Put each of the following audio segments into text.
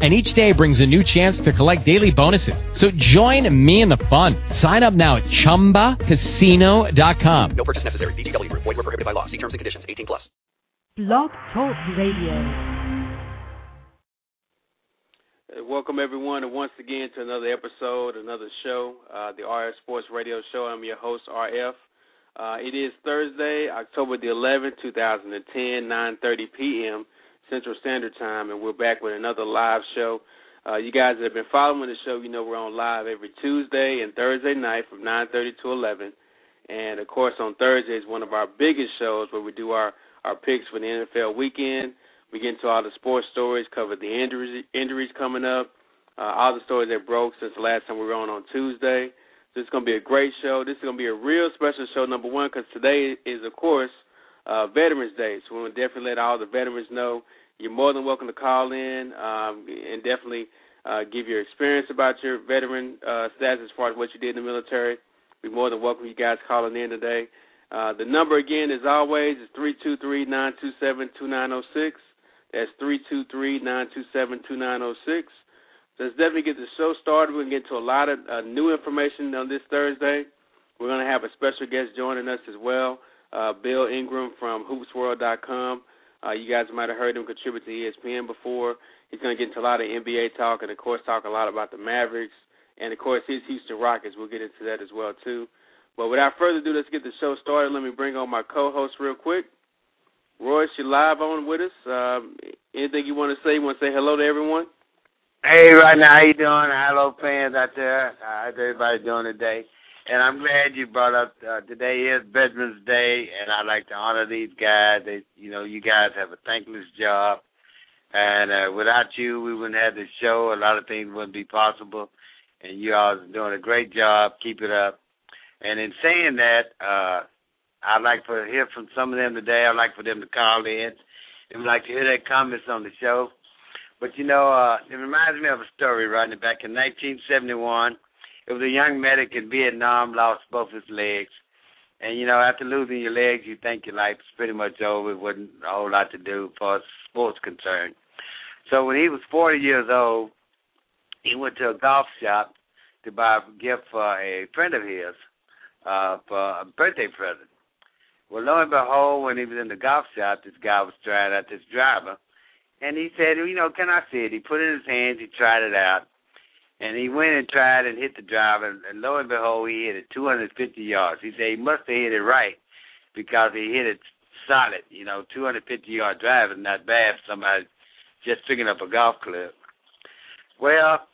and each day brings a new chance to collect daily bonuses. So join me in the fun. Sign up now at ChumbaCasino.com. No purchase necessary. VGW Group. Void were prohibited by law. See terms and conditions. 18 plus. Blog Talk Radio. Uh, Welcome everyone, and once again to another episode, another show, uh, the RF Sports Radio Show. I'm your host, RF. Uh, it is Thursday, October the 11th, 2010, 9:30 p.m. Central Standard Time, and we're back with another live show. Uh, you guys that have been following the show, you know we're on live every Tuesday and Thursday night from 9:30 to 11. And of course, on Thursday is one of our biggest shows where we do our our picks for the NFL weekend. We get into all the sports stories, cover the injuries injuries coming up, uh, all the stories that broke since the last time we were on on Tuesday. So it's going to be a great show. This is going to be a real special show, number one, because today is, of course, uh, Veterans Day. So we want to definitely let all the veterans know you're more than welcome to call in um, and definitely uh, give your experience about your veteran uh, status as far as what you did in the military. We're more than welcome you guys calling in today. Uh, the number again, as always, is three two three nine two seven two nine zero six. That's three two three nine two seven two nine zero six. So let's definitely get the show started. We're to get to a lot of uh, new information on this Thursday. We're going to have a special guest joining us as well, uh, Bill Ingram from HoopsWorld.com. Uh, you guys might have heard him contribute to ESPN before. He's going to get into a lot of NBA talk and, of course, talk a lot about the Mavericks and, of course, his Houston Rockets. We'll get into that as well, too. But without further ado, let's get the show started. Let me bring on my co-host real quick. Royce, you're live on with us. Um, anything you want to say? You want to say hello to everyone? Hey, right now, how you doing? Hello, fans out there. How's everybody doing today? And I'm glad you brought up uh, today is Veterans Day, and I'd like to honor these guys. They, you know, you guys have a thankless job, and uh, without you, we wouldn't have this show. A lot of things wouldn't be possible, and you all are doing a great job. Keep it up. And in saying that, uh, I'd like to hear from some of them today. I'd like for them to call in. They'd like to hear their comments on the show. But you know, uh, it reminds me of a story, right? Back in 1971, it was a young medic in Vietnam lost both his legs. And you know, after losing your legs, you think your life's pretty much over. It wasn't a whole lot to do far as sports concerned. So when he was 40 years old, he went to a golf shop to buy a gift for a friend of his uh, for a birthday present. Well, lo and behold, when he was in the golf shop, this guy was trying out this driver, and he said, "You know, can I see it?" He put it in his hands, he tried it out, and he went and tried and hit the driver, and lo and behold, he hit it 250 yards. He said he must have hit it right because he hit it solid. You know, 250 yard drive is not bad for somebody just picking up a golf club. Well,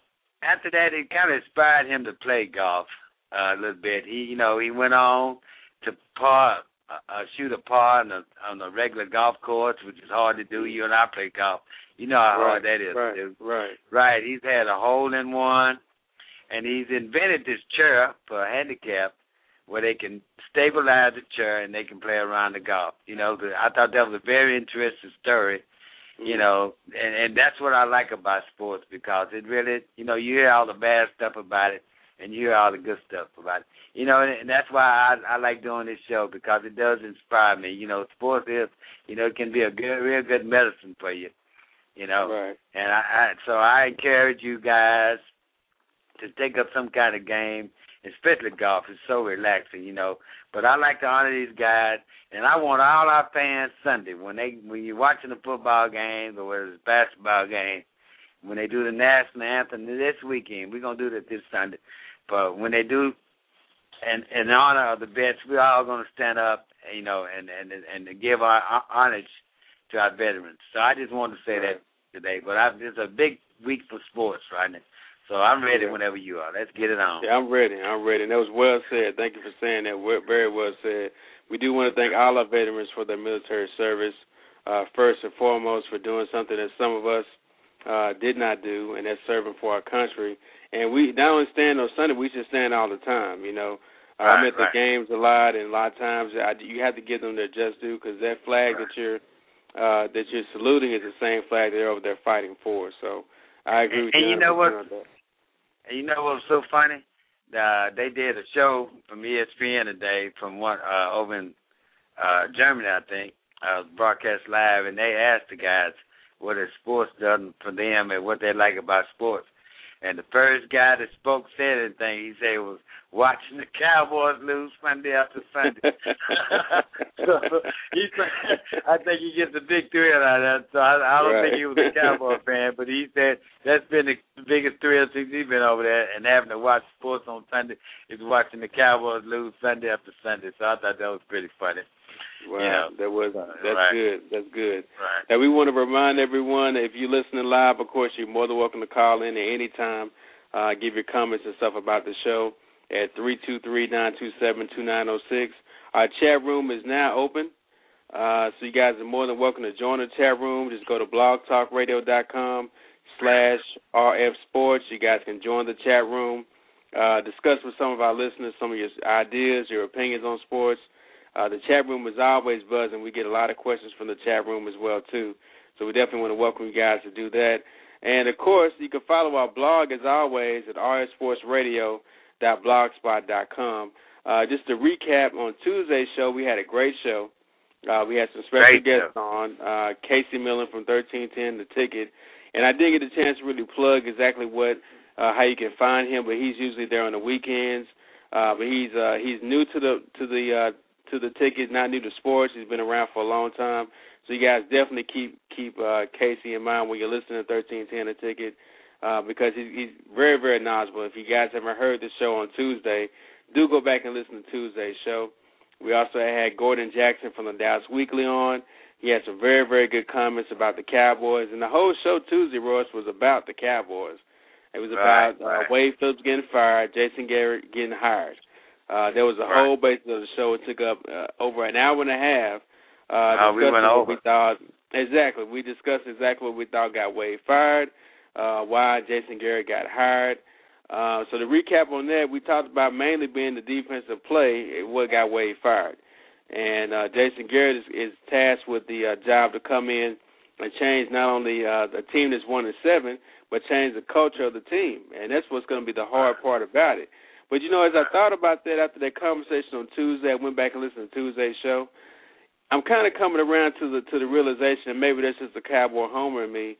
after that, it kind of inspired him to play golf uh, a little bit. He, you know, he went on to par, uh, shoot a par on a on a regular golf course, which is hard to do. You and I play golf. You know how right, hard that is. Right, do. right. Right. He's had a hole in one, and he's invented this chair for a handicap where they can stabilize the chair and they can play around the golf. You know, the, I thought that was a very interesting story. You know, and and that's what I like about sports because it really, you know, you hear all the bad stuff about it, and you hear all the good stuff about it. You know, and, and that's why I I like doing this show because it does inspire me. You know, sports is, you know, it can be a good, real good medicine for you. You know, Right. and I, I so I encourage you guys to take up some kind of game, especially golf. It's so relaxing, you know. But I like to honor these guys, and I want all our fans Sunday when they when you're watching the football games or whether it's basketball game, when they do the national anthem this weekend, we're gonna do that this Sunday. But when they do, and in honor of the vets, we're all gonna stand up, you know, and and and give our homage to our veterans. So I just wanted to say that today. But I, it's a big week for sports right now. So I'm ready whenever you are. Let's get it on. Yeah, I'm ready. I'm ready. And that was well said. Thank you for saying that. Very well said. We do want to thank all our veterans for their military service. Uh, first and foremost, for doing something that some of us uh, did not do, and that's serving for our country. And we not only stand on Sunday, we should stand all the time. You know, Uh, I'm at the games a lot, and a lot of times I, you have to give them their just due because that flag that you're uh, that you're saluting is the same flag they're over there fighting for. So I agree and, with and you. And you know what? And you know what's so funny? Uh, they did a show from ESPN today from one uh, over in uh, Germany, I think, uh, broadcast live, and they asked the guys what is sports done for them and what they like about sports. And the first guy that spoke said anything, he said was watching the Cowboys lose Sunday after Sunday. so he, I think he gets a big thrill out of that. So I, I don't Right. think he was a Cowboy fan, but he said that's been the biggest thrill since he's been over there. And having to watch sports on Sunday is watching the Cowboys lose Sunday after Sunday. So I thought that was pretty funny. Wow, Yeah. that was that's Right. good. That's good. Right. And we want to remind everyone if you're listening live, of course, you're more than welcome to call in at any time. Uh, give your comments and stuff about the show at three two three nine two seven two nine zero six. Our chat room is now open, uh, so you guys are more than welcome to join the chat room. Just go to blogtalkradio.com slash RF Sports. You guys can join the chat room, uh, discuss with some of our listeners some of your ideas, your opinions on sports. Uh, the chat room is always buzzing. We get a lot of questions from the chat room as well too. So we definitely want to welcome you guys to do that. And of course, you can follow our blog as always at rsportsradio.blogspot.com. Uh, just to recap, on Tuesday's show, we had a great show. Uh, we had some special Great guests on, uh, Casey Millen from 1310 The Ticket. And I didn't get a chance to really plug exactly what, uh, how you can find him, but he's usually there on the weekends. Uh, but he's, uh, he's new to the, to the, uh, to the ticket, not new to sports. He's been around for a long time. So you guys definitely keep keep uh, Casey in mind when you're listening to 1310 a ticket uh, because he's, he's very very knowledgeable. If you guys haven't heard the show on Tuesday, do go back and listen to Tuesday's show. We also had Gordon Jackson from the Dallas Weekly on. He had some very very good comments about the Cowboys, and the whole show Tuesday Royce was about the Cowboys. It was Right, about uh. Wade Phillips getting fired, Jason Garrett getting hired. Uh, there was a Right. whole basis of the show. It took up uh, over an hour and a half. Uh, Oh, we went over. We thought exactly. We discussed exactly what we thought got Wade fired, uh, why Jason Garrett got hired. Uh, so to recap on that, we talked about mainly being the defensive play, eh, what got Wade fired, and uh, Jason Garrett is, is tasked with the uh, job to come in and change not only uh, the team that's one and seven, but change the culture of the team, and that's what's going to be the hard part about it. But you know, as I thought about that after that conversation on Tuesday, I went back and listened to Tuesday's show. I'm kind of coming around to the to the realization, and maybe that's just the cowboy homer in me,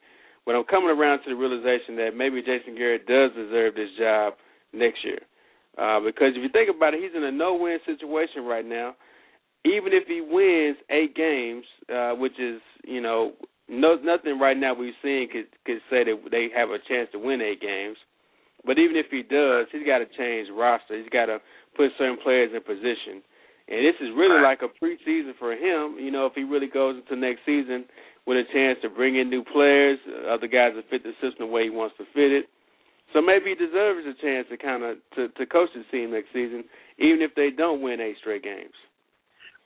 but I'm coming around to the realization that maybe Jason Garrett does deserve this job next year. Uh, because if you think about it, he's in a no-win situation right now. Even if he wins eight games, uh, which is you know no nothing right now we've seen could could say that they have a chance to win eight games. But even if he does, he's got to change roster. He's got to put certain players in position. And this is really like a preseason for him. You know, if he really goes into next season with a chance to bring in new players, other guys that fit the system the way he wants to fit it. So maybe he deserves a chance to kind of to, to coach his team next season, even if they don't win eight straight games.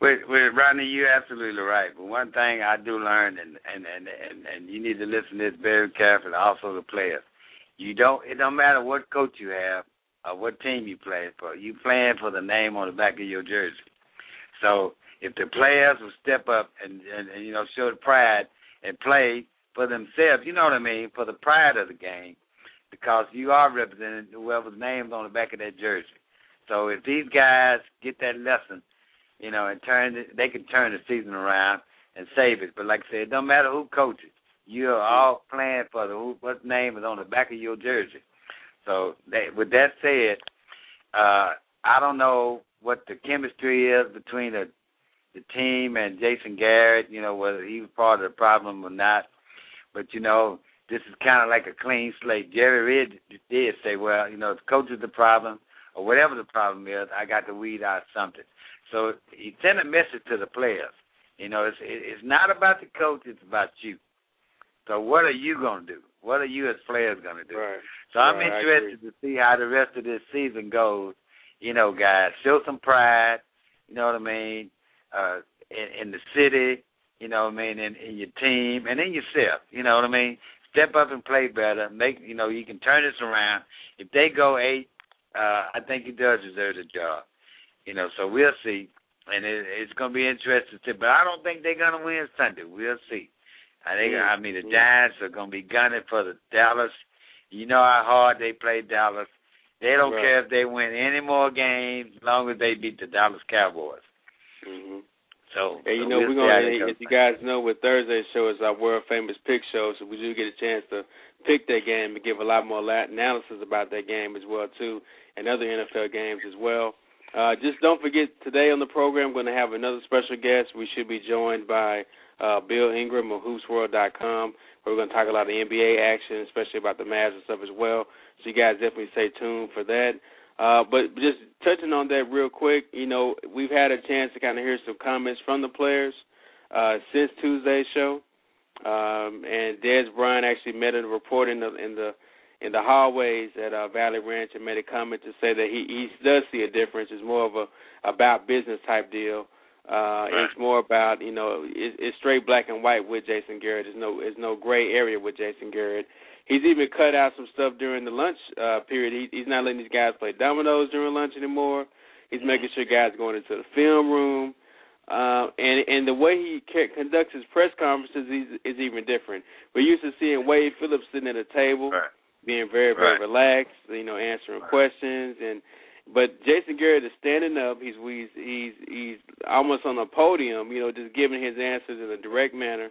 With, with Rodney, you're absolutely right. But one thing I do learn, and and and and, and you need to listen to this very carefully. Also, the players. You don't. It don't matter what coach you have or what team you play for. You playing for the name on the back of your jersey. So if the players will step up and, and, and you know show the pride and play for themselves, you know what I mean, for the pride of the game, because you are representing whoever's name's on the back of that jersey. So if these guys get that lesson, you know, and turn it, they can turn the season around and save it. But like I said, it don't matter who coaches. You're all playing for the who, what name is on the back of your jersey. So that, with that said, uh, I don't know what the chemistry is between the the team and Jason Garrett. You know whether he was part of the problem or not. But you know this is kind of like a clean slate. Jerry Reed did say, well, you know, if coach is the problem or whatever the problem is, I got to weed out something. So he sent a message to the players. You know, it's it's not about the coach; it's about you. So what are you going to do? What are you as players going to do? Right. So I'm Right, interested to see how the rest of this season goes. You know, guys, show some pride. You know what I mean? Uh, in, in the city. You know what I mean? In, in your team and in yourself. You know what I mean? Step up and play better. Make you know you can turn this around. If they go eight, uh, I think he does deserve the job. You know, so we'll see, and it, it's going to be interesting. To, but I don't think they're going to win Sunday. We'll see. I think. I mean, the Giants are going to be gunning for the Dallas. You know how hard they play Dallas. They don't Right. care if they win any more games, as long as they beat the Dallas Cowboys. hmm So, And you so know, we're gonna, as you guys know, with Thursday's show is our world famous pick show, so we do get a chance to pick that game and give a lot more analysis about that game as well too, and other NFL games as well. Uh, just don't forget today on the program, we're going to have another special guest. We should be joined by uh, Bill Ingram of HoopsWorld.com. We're going to talk a lot of NBA action, especially about the Mavs and stuff as well. So you guys definitely stay tuned for that. Uh, but just touching on that real quick, you know, we've had a chance to kind of hear some comments from the players uh, since Tuesday's show. Um, and Dez Bryant actually met a reporter in the in the in the hallways at uh, Valley Ranch and made a comment to say that he he does see a difference. It's more of a about business type deal. Uh, Right. It's more about you know it, it's straight black and white with Jason Garrett. There's no there's no gray area with Jason Garrett. He's even cut out some stuff during the lunch uh, period. He, he's not letting these guys play dominoes during lunch anymore. He's making sure guys going into the film room. Uh, and and the way he ca- conducts his press conferences is, is even different. We're used to seeing Wade Phillips sitting at a table, Right. being very very Right. relaxed, you know, answering questions and. But Jason Garrett is standing up. He's he's he's he's almost on a podium, you know, just giving his answers in a direct manner,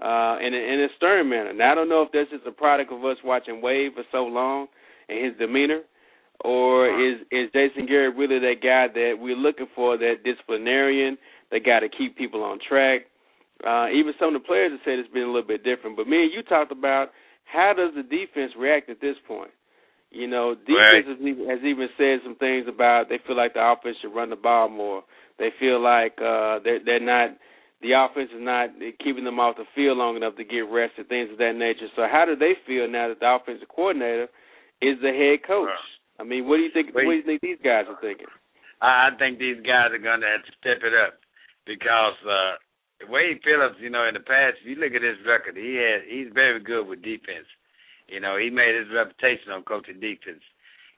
uh, in a, in a stern manner. Now I don't know if that's just a product of us watching Wade for so long and his demeanor, or is is Jason Garrett really that guy that we're looking for, that disciplinarian, that guy to keep people on track? Uh, even some of the players have said it's been a little bit different. But me and you talked about how does the defense react at this point? You know, defense has, even, has even said some things about they feel like the offense should run the ball more. They feel like uh, they're, they're not the offense is not keeping them off the field long enough to get rested, things of that nature. So how do they feel now that the offensive coordinator is the head coach? I mean, what do you think? What do you think these guys are thinking? I think these guys are going to have to step it up because uh, Wade Phillips, you know, in the past, if you look at his record, he has he's very good with defense. You know, he made his reputation on coaching defense,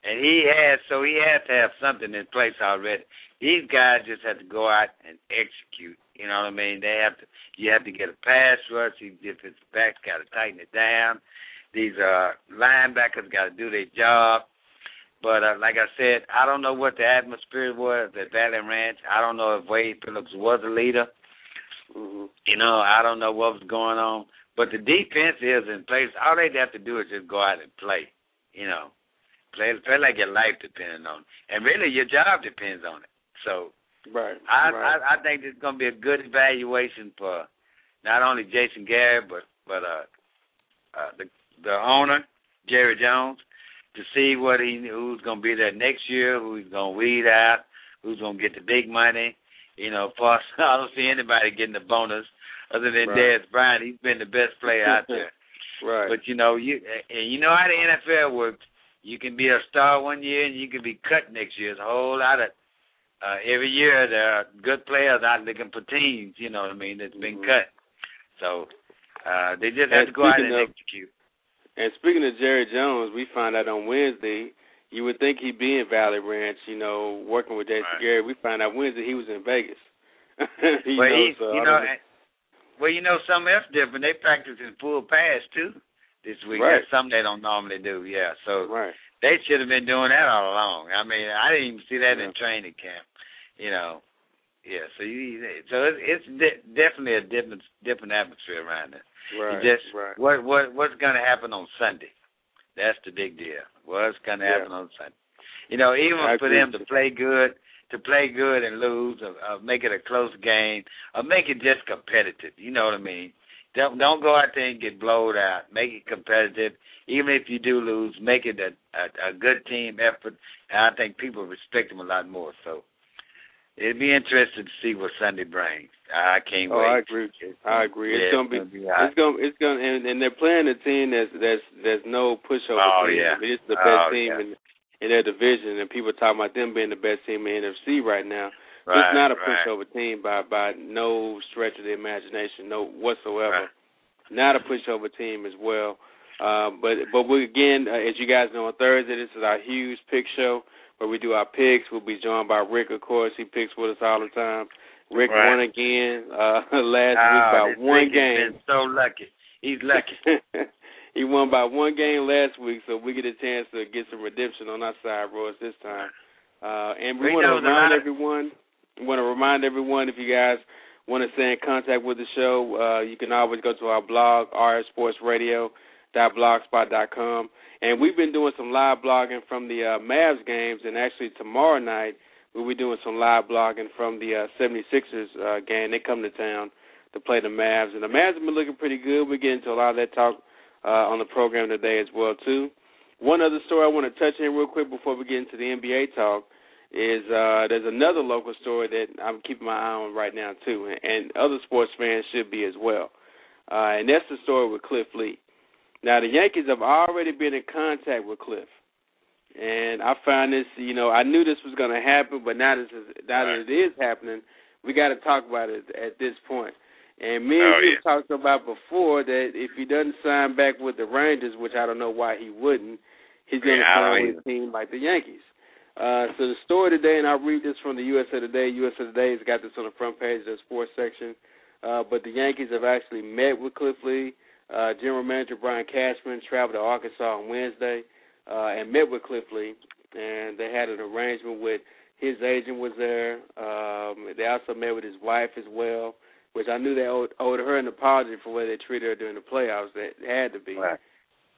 and he has so he has to have something in place already. These guys just have to go out and execute. You know what I mean? They have to. You have to get a pass rush. These defensive backs got to tighten it down. These uh linebackers got to do their job. But uh, like I said, I don't know what the atmosphere was at Valley Ranch. I don't know if Wade Phillips was a leader. Mm-hmm. You know, I don't know what was going on. But the defense is in place. All they have to do is just go out and play. You know, play play like your life depends on it, and really your job depends on it. So Right. I right. I, I think it's going to be a good evaluation for not only Jason Garrett but but uh, uh the the owner Jerry Jones to see what he who's going to be there next year, who's going to weed out, who's going to get the big money. You know, for I don't see anybody getting the bonus other than Right. Dez Bryant. He's been the best player out there. right. But you know, you and you know how the NFL works. You can be a star one year and you can be cut next year. There's a whole lot of uh every year there are good players out looking for teams, you know what I mean, that's been Mhm. cut. So uh they just And have to go out and of- execute. And speaking of Jerry Jones, we found out on Wednesday. You would think he'd be in Valley Ranch, you know, working with Jason Right. Garrett. We found out Wednesday he was in Vegas. you but know, he's so you know and- well, you know something else different. They practice in full pass too this week. Right. That's something they don't normally do, yeah. So right. they should have been doing that all along. I mean, I didn't even see that Yeah. in training camp. You know, yeah. So you, so it's, it's de- definitely a different different atmosphere around it. Right. You just right. what what what's going to happen on Sunday? That's the big deal. What's going to Yeah. happen on Sunday? You know, even I for them to play good, to play good and lose, or, or make it a close game, or make it just competitive. You know what I mean? Don't don't go out there and get blowed out. Make it competitive. Even if you do lose, make it a a, a good team effort. And I think people respect them a lot more. So it'd be interesting to see what Sunday brings. I can't Oh, wait. I agree. with you. I agree. Yeah, it's gonna be. hot. It's gonna. It's gonna. And, and they're playing a team that's that's there's no pushover Oh, team. yeah. It's the Oh, best team yeah. in in their division, and people talking about them being the best team in NFC right now. right, it's not a right. pushover team by by no stretch of the imagination, no whatsoever. Right. Not a pushover team as well. Uh, but but we again, uh, as you guys know, on Thursday this is our huge pick show where we do our picks. We'll be joined by Rick, of course. He picks with us all the time. Rick Right. won again uh, last Oh, week by one game. Been so lucky. He's lucky. he won by one game last week, so we get a chance to get some redemption on our side, Royce, this time. Uh, and we We want to remind everyone. We want to remind everyone if you guys want to stay in contact with the show, uh, you can always go to our blog, rsportsradio.blogspot.com. And we've been doing some live blogging from the uh, Mavs games, and actually tomorrow night we'll be doing some live blogging from the uh, 76ers uh, game. They come to town to play the Mavs, and the Mavs have been looking pretty good. We get into a lot of that talk uh, on the program today as well too. One other story I want to touch on real quick before we get into the NBA talk is uh, there's another local story that I'm keeping my eye on right now too, and, other sports fans should be as well. Uh, and that's the story with Cliff Lee. Now the Yankees have already been in contact with Cliff, and I find this. You know, I knew this was going to happen, but now this is now that it is happening, we got to talk about it at this point. And me and Oh, you yeah. talked about before that if he doesn't sign back with the Rangers, which I don't know why he wouldn't, he's going to Yeah, sign with a team like the Yankees. Uh, so the story today, and I'll read this from the USA Today. USA Today has got this on the front page of the sports section. Uh, but the Yankees have actually met with Cliff Lee. Uh, General Manager Brian Cashman traveled to Arkansas on Wednesday uh, and met with Cliff Lee, and they had an arrangement with his agent was there. Um, they also met with his wife as well, which I knew they owed, owed her an apology for the way they treated her during the playoffs. That had to be. Right.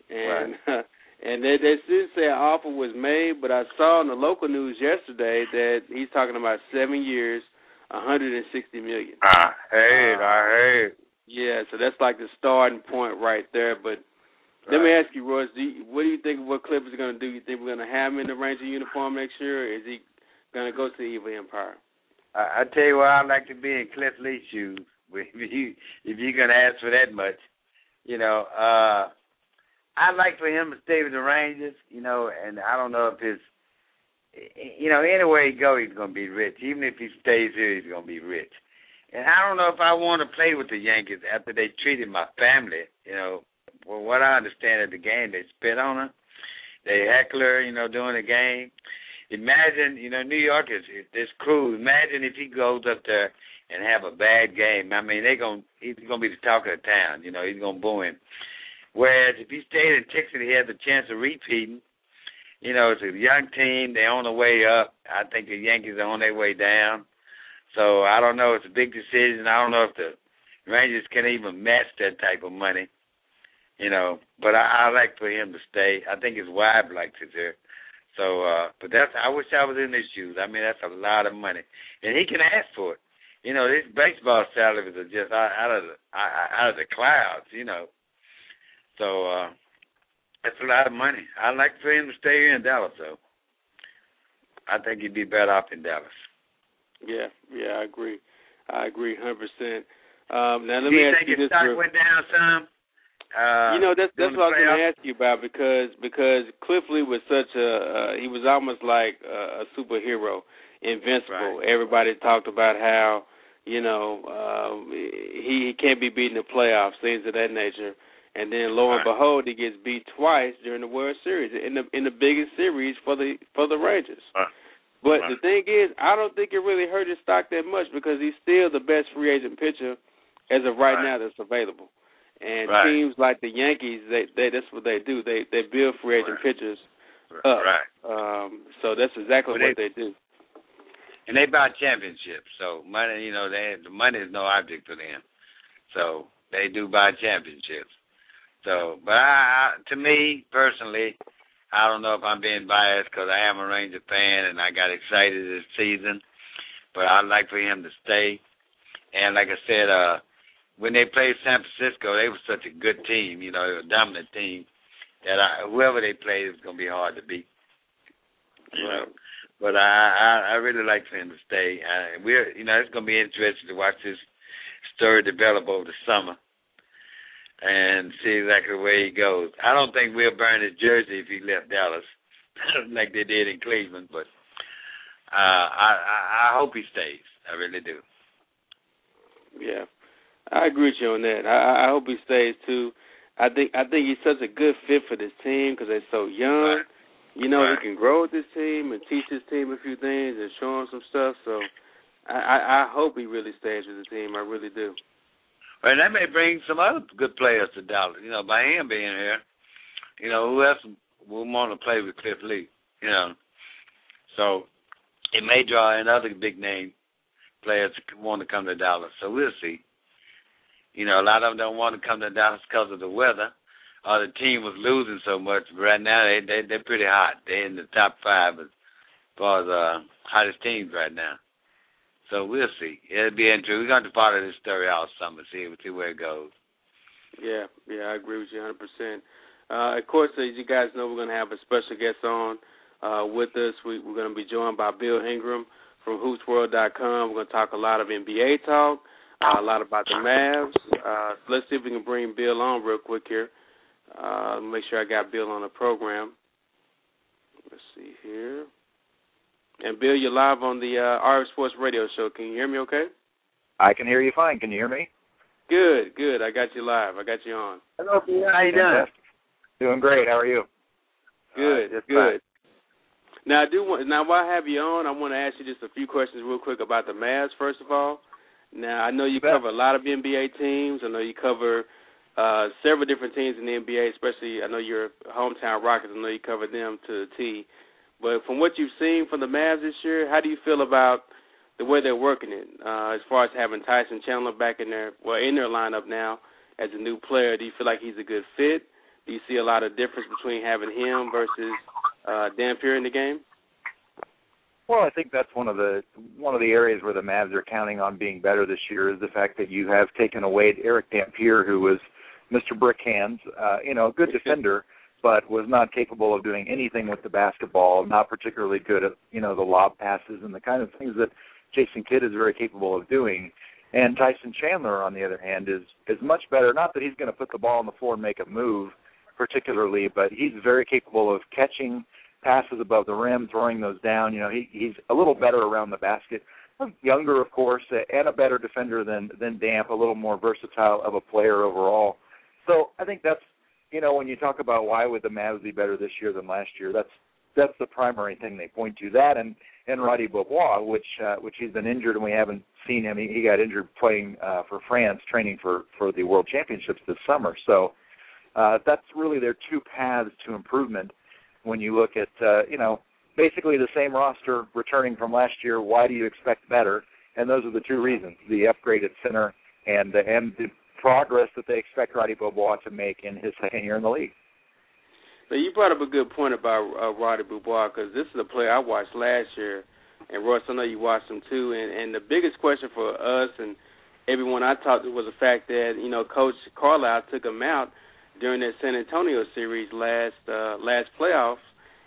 And and they they did say an offer was made, but I saw in the local news yesterday that he's talking about seven years, a hundred and sixty million. I heard. I uh, heard. Yeah, so that's like the starting point right there. But let me ask you, Royce, do you, what do you think of what Cliff is going to do? You think we're going to have him in the Ranger uniform next year, or is he going to go to the Evil Empire? I, I tell you what, I'd like to be in Cliff Lee's shoes. If you if you're gonna ask for that much, you know, uh, I'd like for him to stay with the Rangers. You know, and I don't know if his, you know, anywhere he go, he's gonna be rich. Even if he stays here, he's gonna be rich. And I don't know if I want to play with the Yankees after they treated my family. You know, from what I understand of the game, they spit on her. They heckle her, you know, during the game. Imagine, you know, New York is is this crew. Imagine if he goes up there and have a bad game. I mean, they going he's gonna be the talk of the town. You know, he's gonna boo him. Whereas if he stayed in Texas, he has a chance of repeating. You know, it's a young team. They're on the way up. I think the Yankees are on their way down. So I don't know. It's a big decision. I don't know if the Rangers can even match that type of money. You know, but I, I like for him to stay. I think his wife likes it there. So, uh, but that's I wish I was in his shoes. I mean, that's a lot of money, and he can ask for it. You know, these baseball salaries are just out, out of the out out of the clouds. You know, so uh, that's a lot of money. I'd like for him to stay here in Dallas, though. I think he'd be better off in Dallas. Yeah, yeah, I agree. I agree, hundred percent. Um, now let Do me you ask think you his stock real- went down some? Uh, you know that's that's what I was going to ask you about because because Cliff Lee was such a uh, he was almost like a, a superhero, invincible. Right. Everybody talked about how you know um, he he can't be beaten in the playoffs, things of that nature. And then lo and Right. behold, he gets beat twice during the World Series in the in the biggest series for the for the Rangers. Right. But the thing is, I don't think it really hurt his stock that much because he's still the best free agent pitcher as of Right. now that's available. And Right. teams like the Yankees, they they that's what they do. They they build free agent Right. pitchers up. Right. Um, so that's exactly Well, what they do. and they buy championships. So money, you know, they the money is no object to them. So they do buy championships. So, but I, I to me personally, I don't know if I'm being biased because I am a Ranger fan and I got excited this season. But I'd like for him to stay. And like I said, uh, when they played San Francisco, they were such a good team. You know, a dominant team. That I, whoever they played is going to be hard to beat. You know. But I, I I really like for him to stay. Uh, we're you know it's going to be interesting to watch this story develop over the summer and see exactly where he goes. I don't think we'll burn his jersey if he left Dallas like they did in Cleveland, but uh, I, I I hope he stays. I really do. Yeah, I agree with you on that. I, I hope he stays too. I think I think he's such a good fit for this team because they're so young. Right. you know Right. he can grow with this team and teach his team a few things and show him some stuff. So I, I, I hope he really stays with the team. I really do. And that may bring some other good players to Dallas. You know, by him being here, you know, who else will want to play with Cliff Lee? You know, so it may draw in other big name players want to come to Dallas. So we'll see. You know, a lot of them don't want to come to Dallas because of the weather, or the team was losing so much. But right now, they they they're pretty hot. They're in the top five as far as uh, hottest teams right now. So we'll see. It'll be interesting. We're going to follow this story all summer, see see where it goes. Yeah, yeah, I agree with you 100%. Uh, of course, as you guys know, we're going to have a special guest on uh, with us. We, we're going to be joined by Bill Ingram from HoopsWorld.com. We're going to talk a lot of NBA talk, uh, a lot about the Mavs. Uh, let's see if we can bring Bill on real quick here. Uh, make sure I got Bill on the program. Let's see here. And Bill, you're live on the uh, RF Sports Radio Show. Can you hear me? Okay. I can hear you fine. Can you hear me? Good, good. I got you live. I got you on. Hello, Bill. How you doing? Doing great. How are you? Good, just good. Now I do want now while I have you on, I want to ask you just a few questions real quick about the Mavs. First of all, now I know you cover a lot of NBA teams. I know you cover uh several different teams in the NBA, especially I know your hometown Rockets. I know you cover them to the T. But from what you've seen from the Mavs this year, how do you feel about the way they're working it? Uh, as far as having Tyson Chandler back in their well in their lineup now as a new player, do you feel like he's a good fit? Do you see a lot of difference between having him versus uh, Dampier in the game? Well, I think that's one of the one of the areas where the Mavs are counting on being better this year is the fact that you have taken away Erick Dampier, who was Mr. Brick Hands, uh, you know, a good defender, but was not capable of doing anything with the basketball. Not particularly good at you know the lob passes and the kind of things that Jason Kidd is very capable of doing. And Tyson Chandler, on the other hand, is is much better. Not that he's going to put the ball on the floor and make a move, particularly, but he's very capable of catching passes above the rim, throwing those down. You know, he he's a little better around the basket. Younger, of course, and a better defender than than Damp. A little more versatile of a player overall. So I think that's you know when you talk about why would the Mavs be better this year than last year, that's that's the primary thing they point to. That and and Roddy Beaubois, which uh, which he's been injured and we haven't seen him. He, he got injured playing uh, for France, training for for the World Championships this summer. So uh, that's really their two paths to improvement. When you look at uh, you know basically the same roster returning from last year, why do you expect better? And those are the two reasons: the upgraded center and the, and the progress that they expect Roddy Beaubois to make in his second year in the league. So you brought up a good point about uh, Roddy Beaubois because this is a player I watched last year, and Royce, I know you watched him too. And and the biggest question for us and everyone I talked to was the fact that you know Coach Carlisle took him out during that San Antonio series last uh, last playoffs,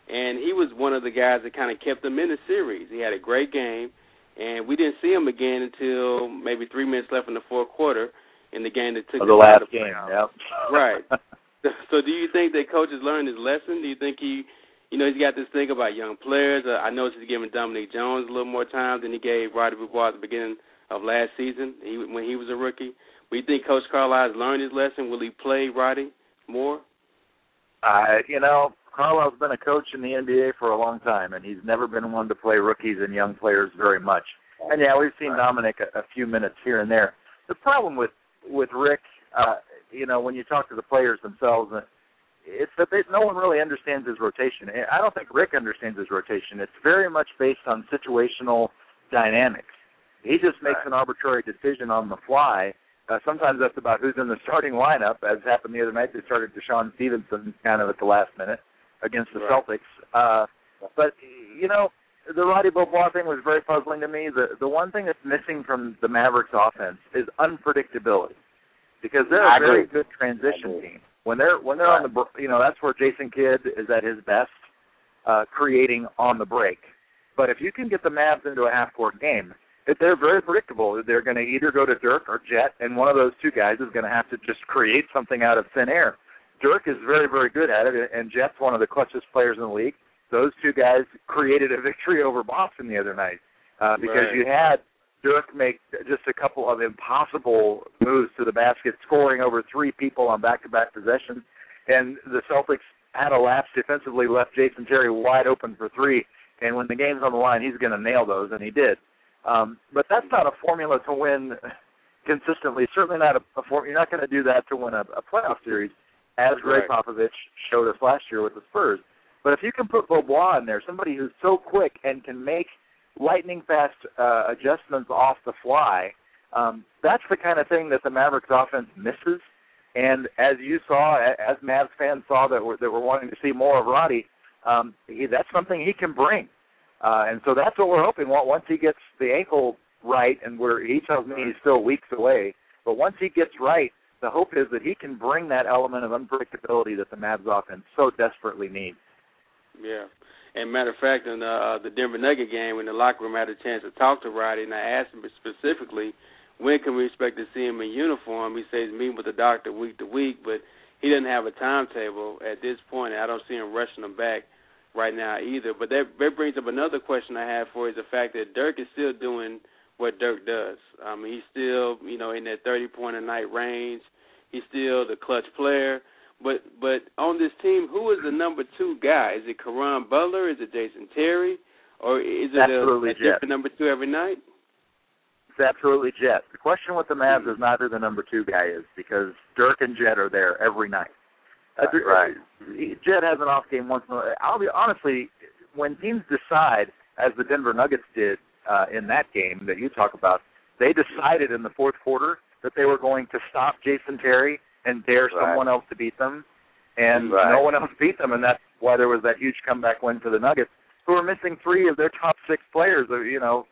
and he was one of the guys that kind of kept them in the series. He had a great game, and we didn't see him again until maybe three minutes left in the fourth quarter in the game that took Of the last the game, yep. Right. So do you think that coach has learned his lesson? Do you think he, you know, he's got this thing about young players? Uh, I noticed he's giving Dominique Jones a little more time than he gave Roddy Beaubois at the beginning of last season he, when he was a rookie. You think Coach Carlisle has learned his lesson? Will he play Roddy more? Uh, you know, Carlisle's been a coach in the NBA for a long time, and he's never been one to play rookies and young players very much. And yeah, we've seen Dominique a, a few minutes here and there. The problem with with Rick, uh, you know, when you talk to the players themselves, uh, it's that they, no one really understands his rotation. I don't think Rick understands his rotation. It's very much based on situational dynamics. He just makes an arbitrary decision on the fly. Uh, sometimes that's about who's in the starting lineup, as happened the other night. They started DeShawn Stevenson kind of at the last minute against the Right. Celtics. Uh, but you know, the Roddy Beaubois thing was very puzzling to me. The the one thing that's missing from the Mavericks offense is unpredictability, because they're I a very agree. good transition team. When they're when they're on the you know that's where Jason Kidd is at his best, uh, creating on the break. But if you can get the Mavs into a half court game, they're very predictable. They're going to either go to Dirk or Jet, and one of those two guys is going to have to just create something out of thin air. Dirk is very, very good at it, and Jet's one of the clutchest players in the league. Those two guys created a victory over Boston the other night uh, because Right. you had Dirk make just a couple of impossible moves to the basket, scoring over three people on back-to-back possessions, and the Celtics had a lapse defensively, left Jason Terry wide open for three, and when the game's on the line, he's going to nail those, and he did. Um, but that's not a formula to win consistently. Certainly not a, a form. You're not going to do that to win a, a playoff series, as Gregg Right. Popovich showed us last year with the Spurs. But if you can put Beaubois in there, somebody who's so quick and can make lightning fast uh, adjustments off the fly, um, that's the kind of thing that the Mavericks offense misses. And as you saw, as Mavs fans saw that were that were wanting to see more of Roddy, um, he, that's something he can bring. Uh, and so that's what we're hoping. Once he gets the ankle right, and we're, he tells me he's still weeks away, but once he gets right, the hope is that he can bring that element of unpredictability that the Mavs offense so desperately needs. Yeah. And matter of fact, in uh, the Denver Nugget game, when the locker room I had a chance to talk to Roddy, and I asked him specifically, when can we expect to see him in uniform? He says meeting with the doctor week to week, but he doesn't have a timetable at this point. And I don't see him rushing him back right now either. But that, that brings up another question I have for is the fact that Dirk is still doing what Dirk does. I mean, he's still, you know, in that 30 point a night range. He's still the clutch player. But but on this team, who is the number two guy? Is it Caron Butler? Is it Jason Terry? Or is it a, Absolutely a Jet. different number two every night? It's absolutely Jet. The question with the Mavs is not who the number two guy is because Dirk and Jet are there every night. Right. Jet has an off game once in a while. I'll be honestly, when teams decide, as the Denver Nuggets did uh, in that game that you talk about, they decided in the fourth quarter that they were going to stop Jason Terry and dare Right. someone else to beat them, and Right. no one else beat them, and that's why there was that huge comeback win for the Nuggets, who were missing three of their top six players, uh, you know,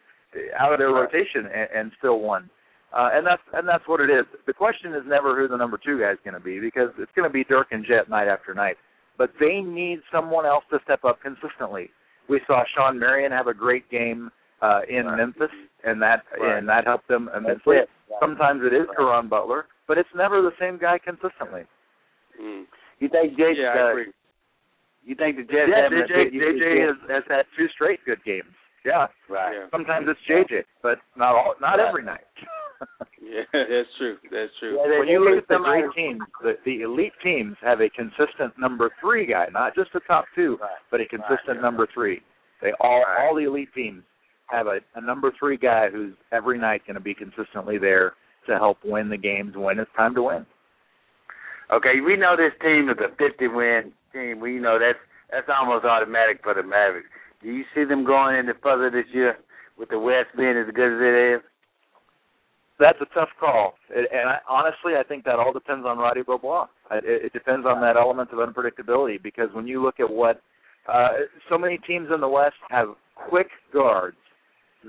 out of their Right. rotation, and, and still won. Uh, and that's and that's what it is. The question is never who the number two guy is going to be because it's going to be Dirk and Jet night after night. But they need someone else to step up consistently. We saw Shawn Marion have a great game uh, in Right. Memphis, and that Right. and that helped them immensely. it. Sometimes it is. Caron Butler, but it's never the same guy consistently. Mm. You think Jet? Yeah, I uh, agree. You think the Jets? Yeah, JJ, good- you think JJ has, has had two straight good games. Yeah, Right. Yeah. sometimes it's JJ, but not all, not every night. Yeah, that's true. That's true. Yeah, they- when you look at the somebody- great teams, the, the elite teams have a consistent number three guy, not just a top two, Right. but a consistent Right. number three. They all Right. all the elite teams have a, a number three guy who's every night going to be consistently there to help win the games when it's time to win. Okay, we know this team is a 50 win team. We know that's that's almost automatic for the Mavericks. Do you see them going any further this year with the West being as good as it is? That's a tough call, it, and I, honestly, I think that all depends on Roddy Beaubois. I- It, it depends on that element of unpredictability because when you look at what uh, so many teams in the West have quick guards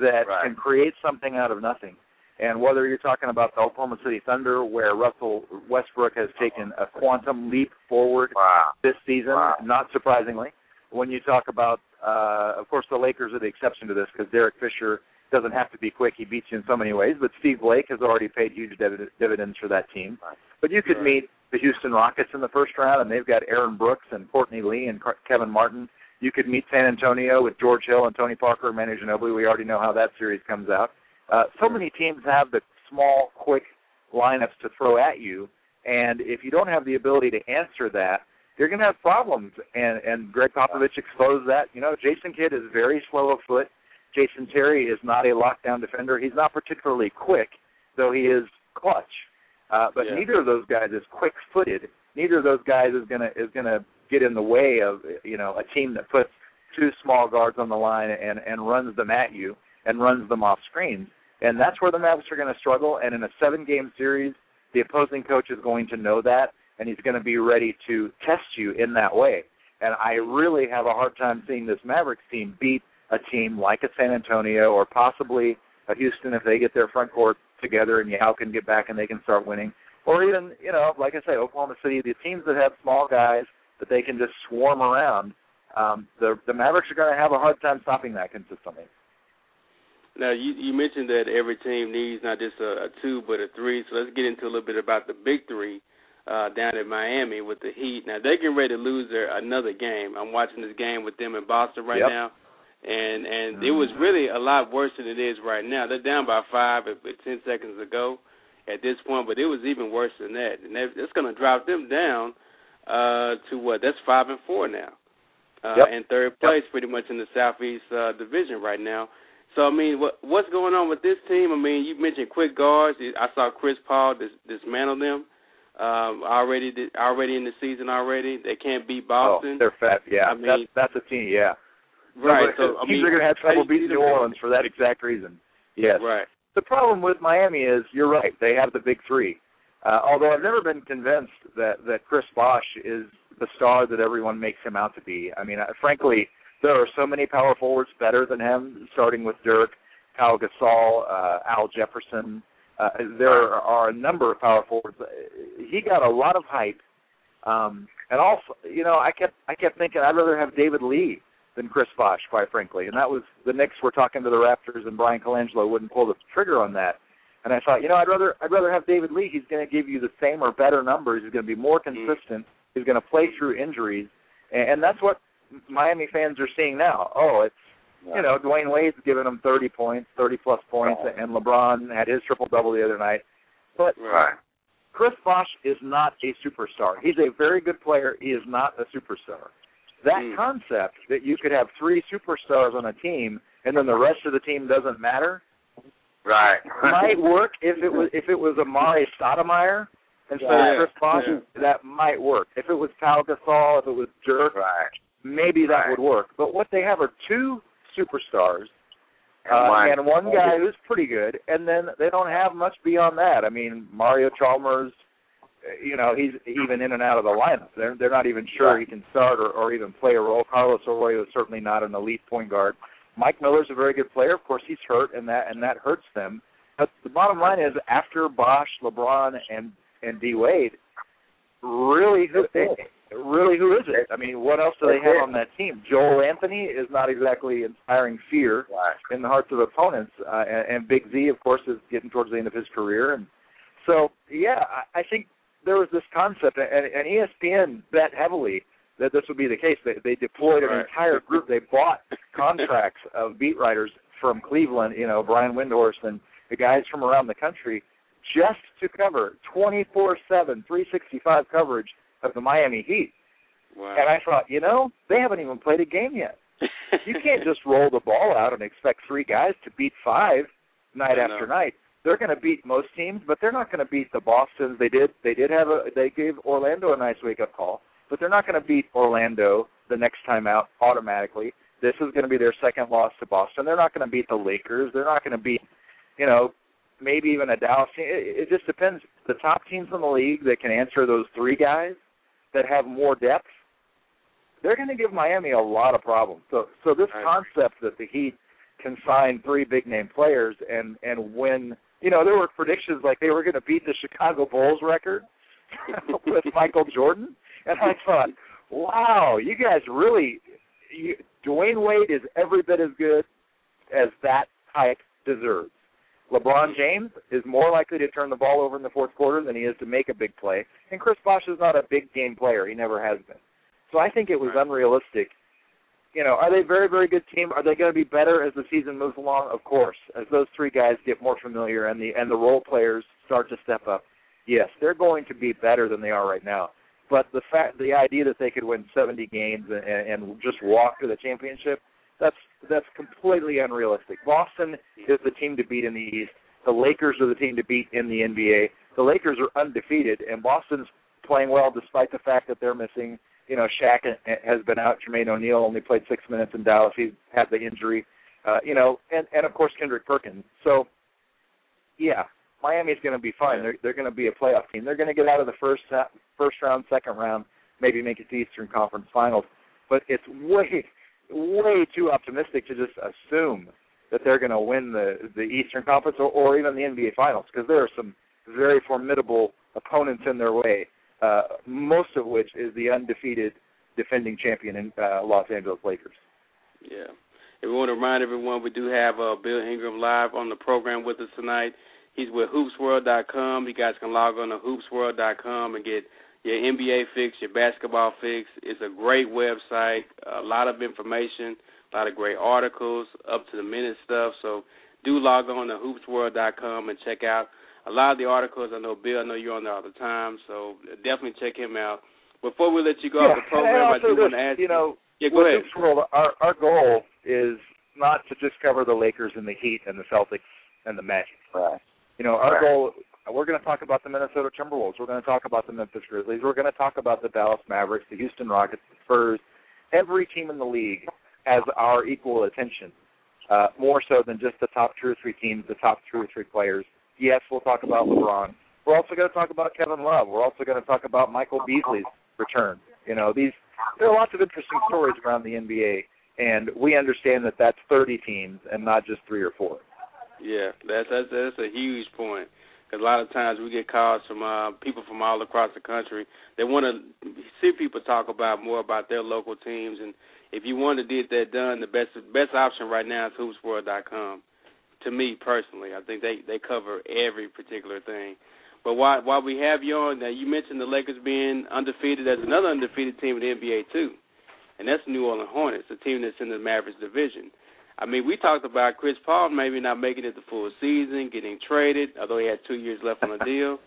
that Right. can create something out of nothing. And whether you're talking about the Oklahoma City Thunder, where Russell Westbrook has taken a quantum leap forward Wow. this season, Wow. not surprisingly. When you talk about, uh, of course, the Lakers are the exception to this because Derek Fisher doesn't have to be quick; he beats you in so many ways. But Steve Blake has already paid huge divid- dividends for that team. But you could meet the Houston Rockets in the first round, and they've got Aaron Brooks and Courtney Lee and Car- Kevin Martin. You could meet San Antonio with George Hill and Tony Parker and Manu Ginobili. We already know how that series comes out. Uh, so many teams have the small, quick lineups to throw at you, and if you don't have the ability to answer that, you're going to have problems. And and Gregg Popovich exposed that. You know, Jason Kidd is very slow of foot. Jason Terry is not a lockdown defender. He's not particularly quick, though he is clutch. Uh, but Yeah. neither of those guys is quick-footed. Neither of those guys is gonna is gonna get in the way of you know a team that puts two small guards on the line and and runs them at you and runs them off screens. And that's where the Mavericks are going to struggle. And in a seven-game series, the opposing coach is going to know that, and he's going to be ready to test you in that way. And I really have a hard time seeing this Mavericks team beat a team like a San Antonio or possibly a Houston if they get their front court together and Yao can get back and they can start winning. Or even, you know, like I say, Oklahoma City, the teams that have small guys that they can just swarm around, um, the the Mavericks are going to have a hard time stopping that consistently. Now you you mentioned that every team needs not just a, a two but a three. So let's get into a little bit about the big three uh, down in Miami with the Heat. Now they're getting ready to lose their another game. I'm watching this game with them in Boston right Yep. now, and and it was really a lot worse than it is right now. They're down by five ten seconds ago at this point, but it was even worse than that, and that, it's going to drop them down uh, to what? That's five and four now, uh, Yep. and third place pretty much in the Southeast uh, Division right now. So I mean, what what's going on with this team? I mean, you mentioned quick guards. I saw Chris Paul dis- dismantle them um, already. Already in the season already, they can't beat Boston. Oh, they're fat. Yeah, I mean- that's that's a team. Yeah, right. So I teams mean, are going to have trouble beating New? Orleans for that exact reason. Yes. Right. The problem with Miami is you're right. They have the big three. Uh, although I've never been convinced that that Chris Bosh is the star that everyone makes him out to be. I mean, uh, frankly, there are so many power forwards better than him, starting with Dirk, Kyle Gasol, uh, Al Jefferson. Uh, there are a number of power forwards. Uh, He got a lot of hype, um, and also, you know, I kept I kept thinking I'd rather have David Lee than Chris Bosh, quite frankly. And that was the Knicks were talking to the Raptors, and Bryan Colangelo wouldn't pull the trigger on that. And I thought, you know, I'd rather I'd rather have David Lee. He's going to give you the same or better numbers. He's going to be more mm-hmm. consistent. He's going to play through injuries, and, and that's what Miami fans are seeing now. Oh, it's you know, Dwyane Wade's giving them 30 points, 30 plus points, and LeBron had his triple double the other night. But Right. Chris Bosh is not a superstar. He's a very good player. He is not a superstar. That Mm. concept that you could have three superstars on a team and then the rest of the team doesn't matter Right. might work if it was if it was Amar'e Stoudemire instead Yeah. of Chris Bosh. Yeah. That might work. If it was Pau Gasol, if it was Dirk, Right. maybe that Right. would work. But what they have are two superstars And uh, one- and one guy who's pretty good, and then they don't have much beyond that. I mean, Mario Chalmers, you know, he's even in and out of the lineup. They're they're not even sure he can start or, or even play a role. Carlos Arroyo is certainly not an elite point guard. Mike Miller's a very good player. Of course, he's hurt, and that and that hurts them. But the bottom line is, after Bosh, LeBron, and and D Wade, really, who, really, who is it? I mean, what else do they have on that team? Joel Anthony is not exactly inspiring fear in the hearts of opponents. Uh, and, and Big Z, of course, is getting towards the end of his career, and so yeah, I, I think there was this concept, and, and ESPN bet heavily that this would be the case. They, they deployed an Right. entire group. They bought contracts of beat writers from Cleveland, you know, Brian Windhorst and the guys from around the country, just to cover 24/7, 365 coverage of the Miami Heat. Wow. And I thought, you know, they haven't even played a game yet. You can't just roll the ball out and expect three guys to beat five night after night. They're going to beat most teams, but they're not going to beat the Boston's. They did. They did have a. They gave Orlando a nice wake up call, but they're not going to beat Orlando the next time out automatically. This is going to be their second loss to Boston. They're not going to beat the Lakers. They're not going to beat, you know, maybe even a Dallas. team. It, it just depends. The top teams in the league that can answer those three guys that have more depth, they're going to give Miami a lot of problems. So, so this concept that the Heat can sign three big name players and and win. You know, there were predictions like they were going to beat the Chicago Bulls record with Michael Jordan, and I thought, wow, you guys really. You, Dwyane Wade is every bit as good as that type deserves. LeBron James is more likely to turn the ball over in the fourth quarter than he is to make a big play. And Chris Bosh is not a big game player. He never has been. So I think it was unrealistic. You know, are they very, very good team? Are they going to be better as the season moves along? Of course. As those three guys get more familiar and the and the role players start to step up, yes, they're going to be better than they are right now. But the fact, the idea that they could win 70 games and, and just walk to the championship, that's that's completely unrealistic. Boston is the team to beat in the East. The Lakers are the team to beat in the NBA. The Lakers are undefeated, and Boston's playing well despite the fact that they're missing. You know, Shaq has been out. Jermaine O'Neal only played six minutes in Dallas. He had the injury. Uh, you know, and and of course Kendrick Perkins. So, yeah, Miami's going to be fine. They're they're going to be a playoff team. They're going to get out of the first uh, first round, second round, maybe make it to the Eastern Conference Finals. But it's way way too optimistic to just assume that they're going to win the the Eastern Conference or, or even the NBA Finals because there are some very formidable opponents in their way. Uh, most of which is the undefeated defending champion in uh, Los Angeles Lakers. Yeah. And we want to remind everyone we do have uh, Bill Ingram live on the program with us tonight. He's with hoopsworld.com. You guys can log on to hoopsworld.com and get your NBA fix, your basketball fix. It's a great website, a lot of information, a lot of great articles, up to the minute stuff. So do log on to hoopsworld.com and check out a lot of the articles. I know Bill, I know you're on there all the time, so definitely check him out. Before we let you go yeah, off the program, and I also do this, want to ask you know, Yeah, go ahead. this world, our our goal is not to just cover the Lakers and the Heat and the Celtics and the Magic. Right. You know, our Right. goal. We're going to talk about the Minnesota Timberwolves. We're going to talk about the Memphis Grizzlies. We're going to talk about the Dallas Mavericks, the Houston Rockets, the Spurs. Every team in the league has our equal attention, uh, more so than just the top two or three teams, the top two or three players. Yes, we'll talk about LeBron. We're also going to talk about Kevin Love. We're also going to talk about Michael Beasley's return. You know, these there are lots of interesting stories around the NBA, and we understand that that's 30 teams and not just three or four. Yeah, that's that's that's a huge point. Because a lot of times we get calls from uh, people from all across the country. They want to see people talk about more about their local teams, and if you want to get that done, the best best option right now is hoopsworld.com. To me personally, I think they they cover every particular thing. But while while we have you on, now you mentioned the Lakers being undefeated. There's another undefeated team in the NBA too, and that's the New Orleans Hornets, a team that's in the Mavericks division. I mean, we talked about Chris Paul maybe not making it the full season, getting traded, although he had two years left on the deal.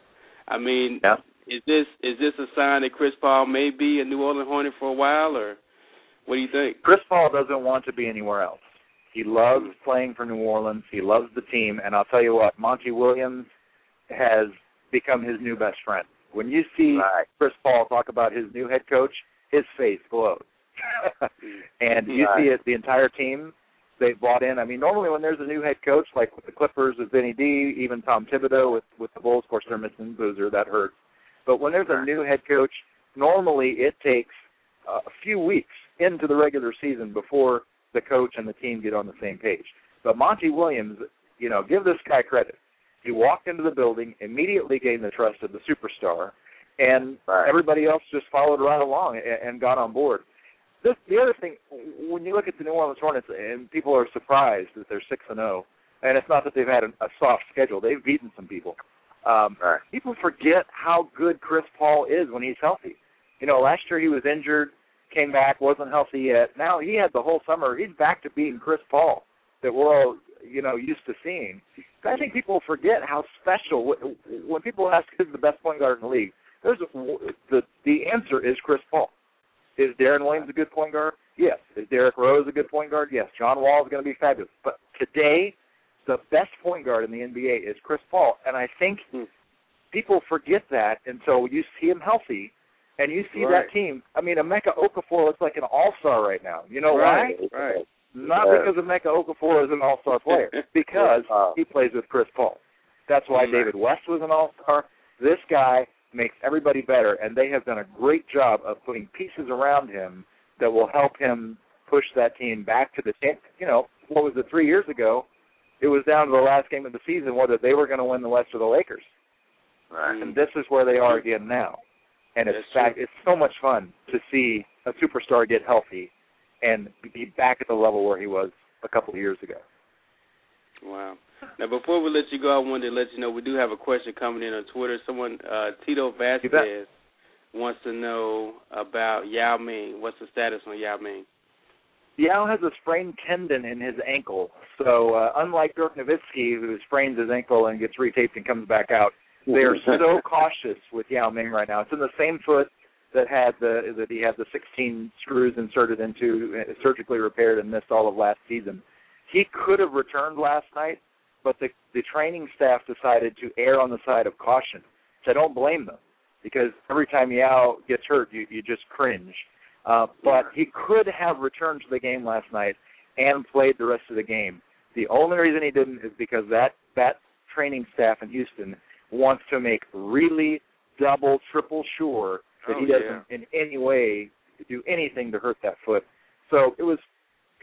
I mean, Yeah. is this is this a sign that Chris Paul may be a New Orleans Hornet for a while, or what do you think? Chris Paul doesn't want to be anywhere else. He loves playing for New Orleans. He loves the team, and I'll tell you what, Monty Williams has become his new best friend. When you see Right. Chris Paul talk about his new head coach, his face glows. and you Right. see it, the entire team, they've bought in. I mean, normally when there's a new head coach, like with the Clippers with Vinny D, even Tom Thibodeau with with the Bulls, of course they're missing Boozer, that hurts. But when there's a new head coach, normally it takes a few weeks into the regular season before the coach and the team get on the same page. But Monty Williams, you know, give this guy credit. He walked into the building, immediately gained the trust of the superstar, and Right. everybody else just followed right along and, and got on board. This, the other thing, when you look at the New Orleans Hornets, and people are surprised that they're six and zero, and it's not that they've had a, a soft schedule; they've beaten some people. Um, Right. people forget how good Chris Paul is when he's healthy. You know, last year he was injured, came back, wasn't healthy yet. Now he had the whole summer. He's back to being Chris Paul that we're all, you know, used to seeing. I think people forget how special. When people ask who's the best point guard in the league, there's a, the the answer is Chris Paul. Is Deron Williams a good point guard? Yes. Is Derrick Rose a good point guard? Yes. John Wall is going to be fabulous. But today, the best point guard in the NBA is Chris Paul, and I think Hmm. people forget that until you see him healthy, and you see Right. that team. I mean, Emeka Okafor looks like an all-star right now. You know right, why? right. Not Yeah. because Emeka Okafor is an all-star player, because Wow. he plays with Chris Paul. That's why. David West was an all-star. This guy makes everybody better, and they have done a great job of putting pieces around him that will help him push that team back to the champ. You know, what was it three years ago? It was down to the last game of the season whether they were going to win the West or the Lakers, Right. and this is where they are again now. And it's fact, it's so much fun to see a superstar get healthy and be back at the level where he was a couple of years ago. Wow. Now, before we let you go, I wanted to let you know we do have a question coming in on Twitter. Someone, uh, Tito Vasquez, wants to know about Yao Ming. What's the status on Yao Ming? Yao has a sprained tendon in his ankle, so uh, unlike Dirk Nowitzki, who sprains his ankle and gets retaped and comes back out, they are so cautious with Yao Ming right now. It's in the same foot that had the that he had the 16 screws inserted into, uh, surgically repaired, and missed all of last season. He could have returned last night, but the the training staff decided to err on the side of caution. So I don't blame them because every time Yao gets hurt, you you just cringe. Uh, but he could have returned to the game last night and played the rest of the game. The only reason he didn't is because that that training staff in Houston wants to make really double, triple sure that Oh, he doesn't in any way do anything to hurt that foot. So it was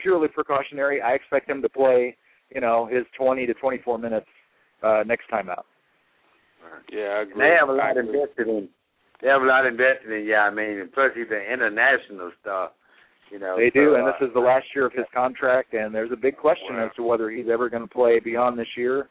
purely precautionary. I expect him to play, you know, his 20 to 24 minutes uh, next time out. Yeah, I agree. They have a lot invested in. They have a lot invested in. Yeah, I mean, and plus he's an international star. You know, They do, so, and this uh, is the last year of his contract, and there's a big question Wow. as to whether he's ever going to play beyond this year,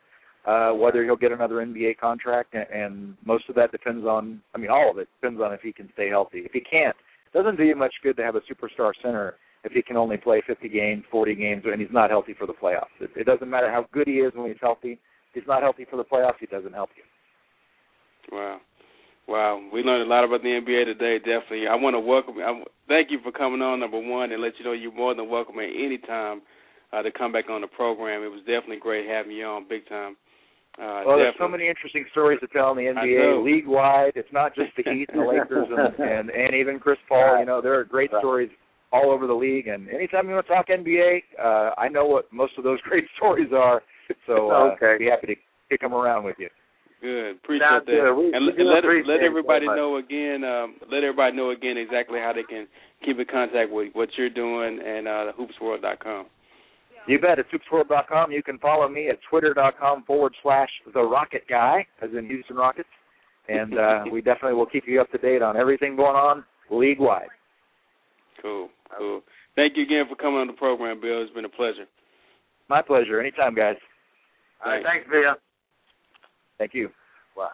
uh, whether he'll get another NBA contract, and, and most of that depends on, I mean, all of it depends on if he can stay healthy. If he can't, it doesn't do you much good to have a superstar center if he can only play 50 games, 40 games, and he's not healthy for the playoffs. It, it doesn't matter how good he is when he's healthy. If he's not healthy for the playoffs, he doesn't help you. Wow. Wow, we learned a lot about the NBA today. Definitely, I want to welcome. I, thank you for coming on, number one, and let you know you're more than welcome at any time uh, to come back on the program. It was definitely great having you on, big time. Uh, well, definitely. there's so many interesting stories to tell in the NBA, league wide. It's not just the Heat and the Lakers and, and and even Chris Paul. You know, there are great stories all over the league. And anytime you want to talk NBA, uh, I know what most of those great stories are. So uh, Okay. I'd be happy to kick them around with you. Good, appreciate Sounds that. good. We- and we let, let, appreciate let it everybody so know again. Um, let everybody know again exactly how they can keep in contact with what you're doing and uh, hoopsworld.com. You bet. At HoopsWorld.com. You can follow me at twitter.com forward slash the Rocket Guy, as in Houston Rockets. And uh, we definitely will keep you up to date on everything going on league wide. Cool, cool. Thank you again for coming on the program, Bill. It's been a pleasure. My pleasure. Anytime, guys. All right, Thanks. thanks, Bill. Thank you. Wow.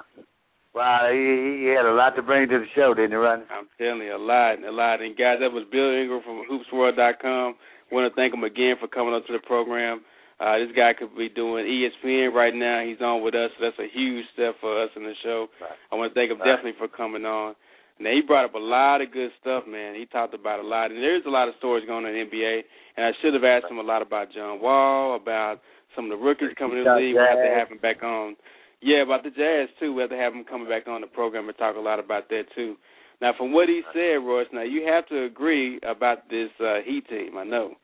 Wow, he, he had a lot to bring to the show, didn't he, Rodney? I'm telling you, a lot, a lot. And guys, that was Bill Ingram from HoopsWorld.com. Want to thank him again for coming up to the program. Uh, this guy could be doing ESPN right now. He's on with us, so that's a huge step for us in the show. Right. I want to thank him Right. definitely for coming on. Now he brought up a lot of good stuff, man. He talked about a lot, and there's a lot of stories going on in the NBA. And I should have asked him a lot about John Wall, about some of the rookies coming in the league. We have to have him back on. Yeah, about the Jazz too. We have to have him coming back on the program and talk a lot about that too. Now, from what he said, Royce, now you have to agree about this uh, Heat team. I know.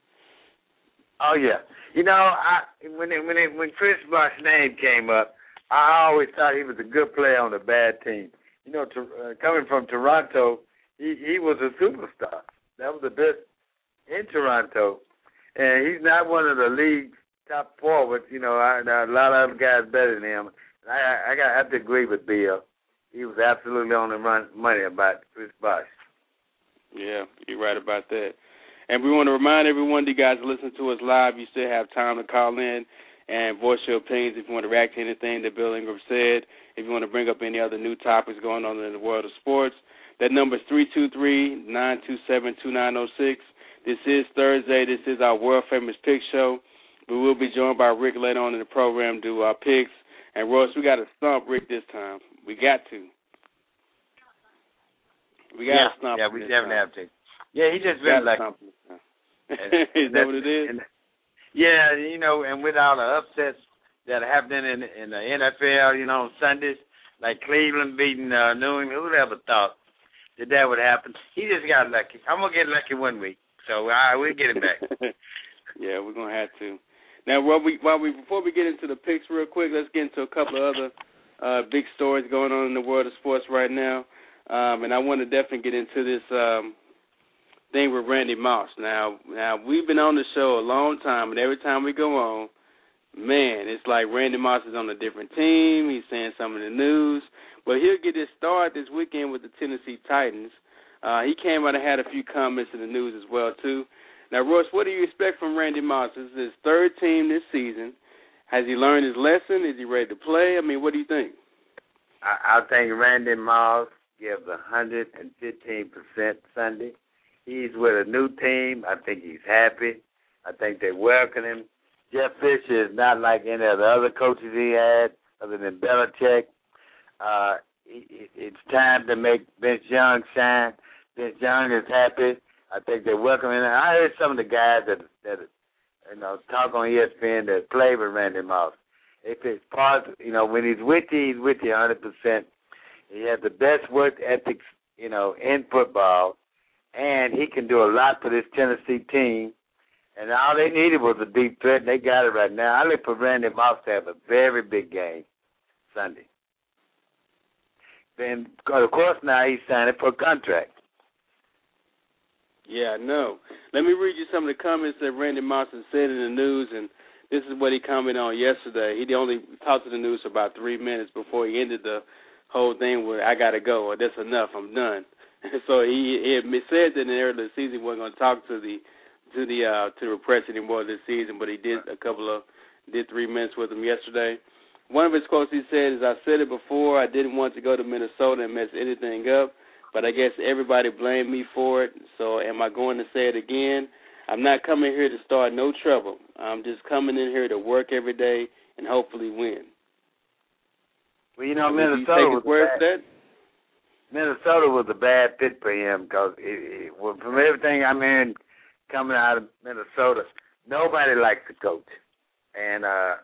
Oh yeah. You know, I when it, when it, when Chris Bosh's name came up, I always thought he was a good player on a bad team. You know, to, uh, coming from Toronto, he he was a superstar. That was the best in Toronto, and he's not one of the league's top forwards. You know, I, a lot of guys better than him. I I got I have to agree with Bill. He was absolutely on the run money about Chris Bosh. Yeah, you're right about that. And we want to remind everyone, that you guys listen to us live, you still have time to call in and voice your opinions if you want to react to anything that Bill Ingram said, if you want to bring up any other new topics going on in the world of sports. That number is three two three nine two seven two nine zero six. This is Thursday. This is our world famous pick show. We will be joined by Rick later on in the program to do our picks. And Royce, we got to stomp Rick this time. We got to. We got yeah, to stomp yeah, we definitely time. have to. Yeah, he just been like stomp him this time. And- is that what it is? and- yeah, you know, and with all the upsets that are happening in in the NFL, you know, on Sundays, like Cleveland beating uh, New England, who'd ever thought that that would happen? He just got lucky. I'm gonna get lucky one week, so I we'll get it back. yeah, we're gonna have to. Now, while we while we before we get into the picks real quick, let's get into a couple of other uh, big stories going on in the world of sports right now. Um, and I want to definitely get into this um, thing with Randy Moss. Now, now we've been on the show a long time, and every time we go on, man, it's like Randy Moss is on a different team. He's saying something in the news, but he'll get his start this weekend with the Tennessee Titans. Uh, he came out and had a few comments in the news as well too. Now, Royce, what do you expect from Randy Moss? This is his third team this season. Has he learned his lesson? Is he ready to play? I mean, what do you think? I, I think Randy Moss gives a hundred and fifteen percent Sunday. He's with a new team. I think he's happy. I think they welcome him. Jeff Fisher is not like any of the other coaches he had, other than Belichick. Uh, it, it, it's time to make Vince Young shine. Vince Young is happy. I think they welcome him. I heard some of the guys that that you know talk on ESPN that play with Randy Moss. If it's part, you know, when he's with you, he's with you 100 percent. He has the best work ethics, you know, in football, and he can do a lot for this Tennessee team. And all they needed was a deep threat, and they got it right now. I look for Randy Moss to have a very big game Sunday. Then, of course, now he's signing for a contract. Yeah, know. Let me read you some of the comments that Randy Moss has said in the news, and this is what he commented on yesterday. He only talked to the news for about three minutes before he ended the whole thing with "I gotta go" or "That's enough, I'm done." so he, he admit, said that in the early season he wasn't going to talk to the to the uh, to the press anymore this season, but he did a couple of did three minutes with him yesterday. One of his quotes he said is, "I said it before. I didn't want to go to Minnesota and mess anything up." but I guess everybody blamed me for it. So am I going to say it again? I'm not coming here to start no trouble. I'm just coming in here to work every day and hopefully win. Well, you know, Minnesota was bad. that? Minnesota was a bad fit for him because from everything I'm hearing coming out of Minnesota, nobody likes the coach, and uh,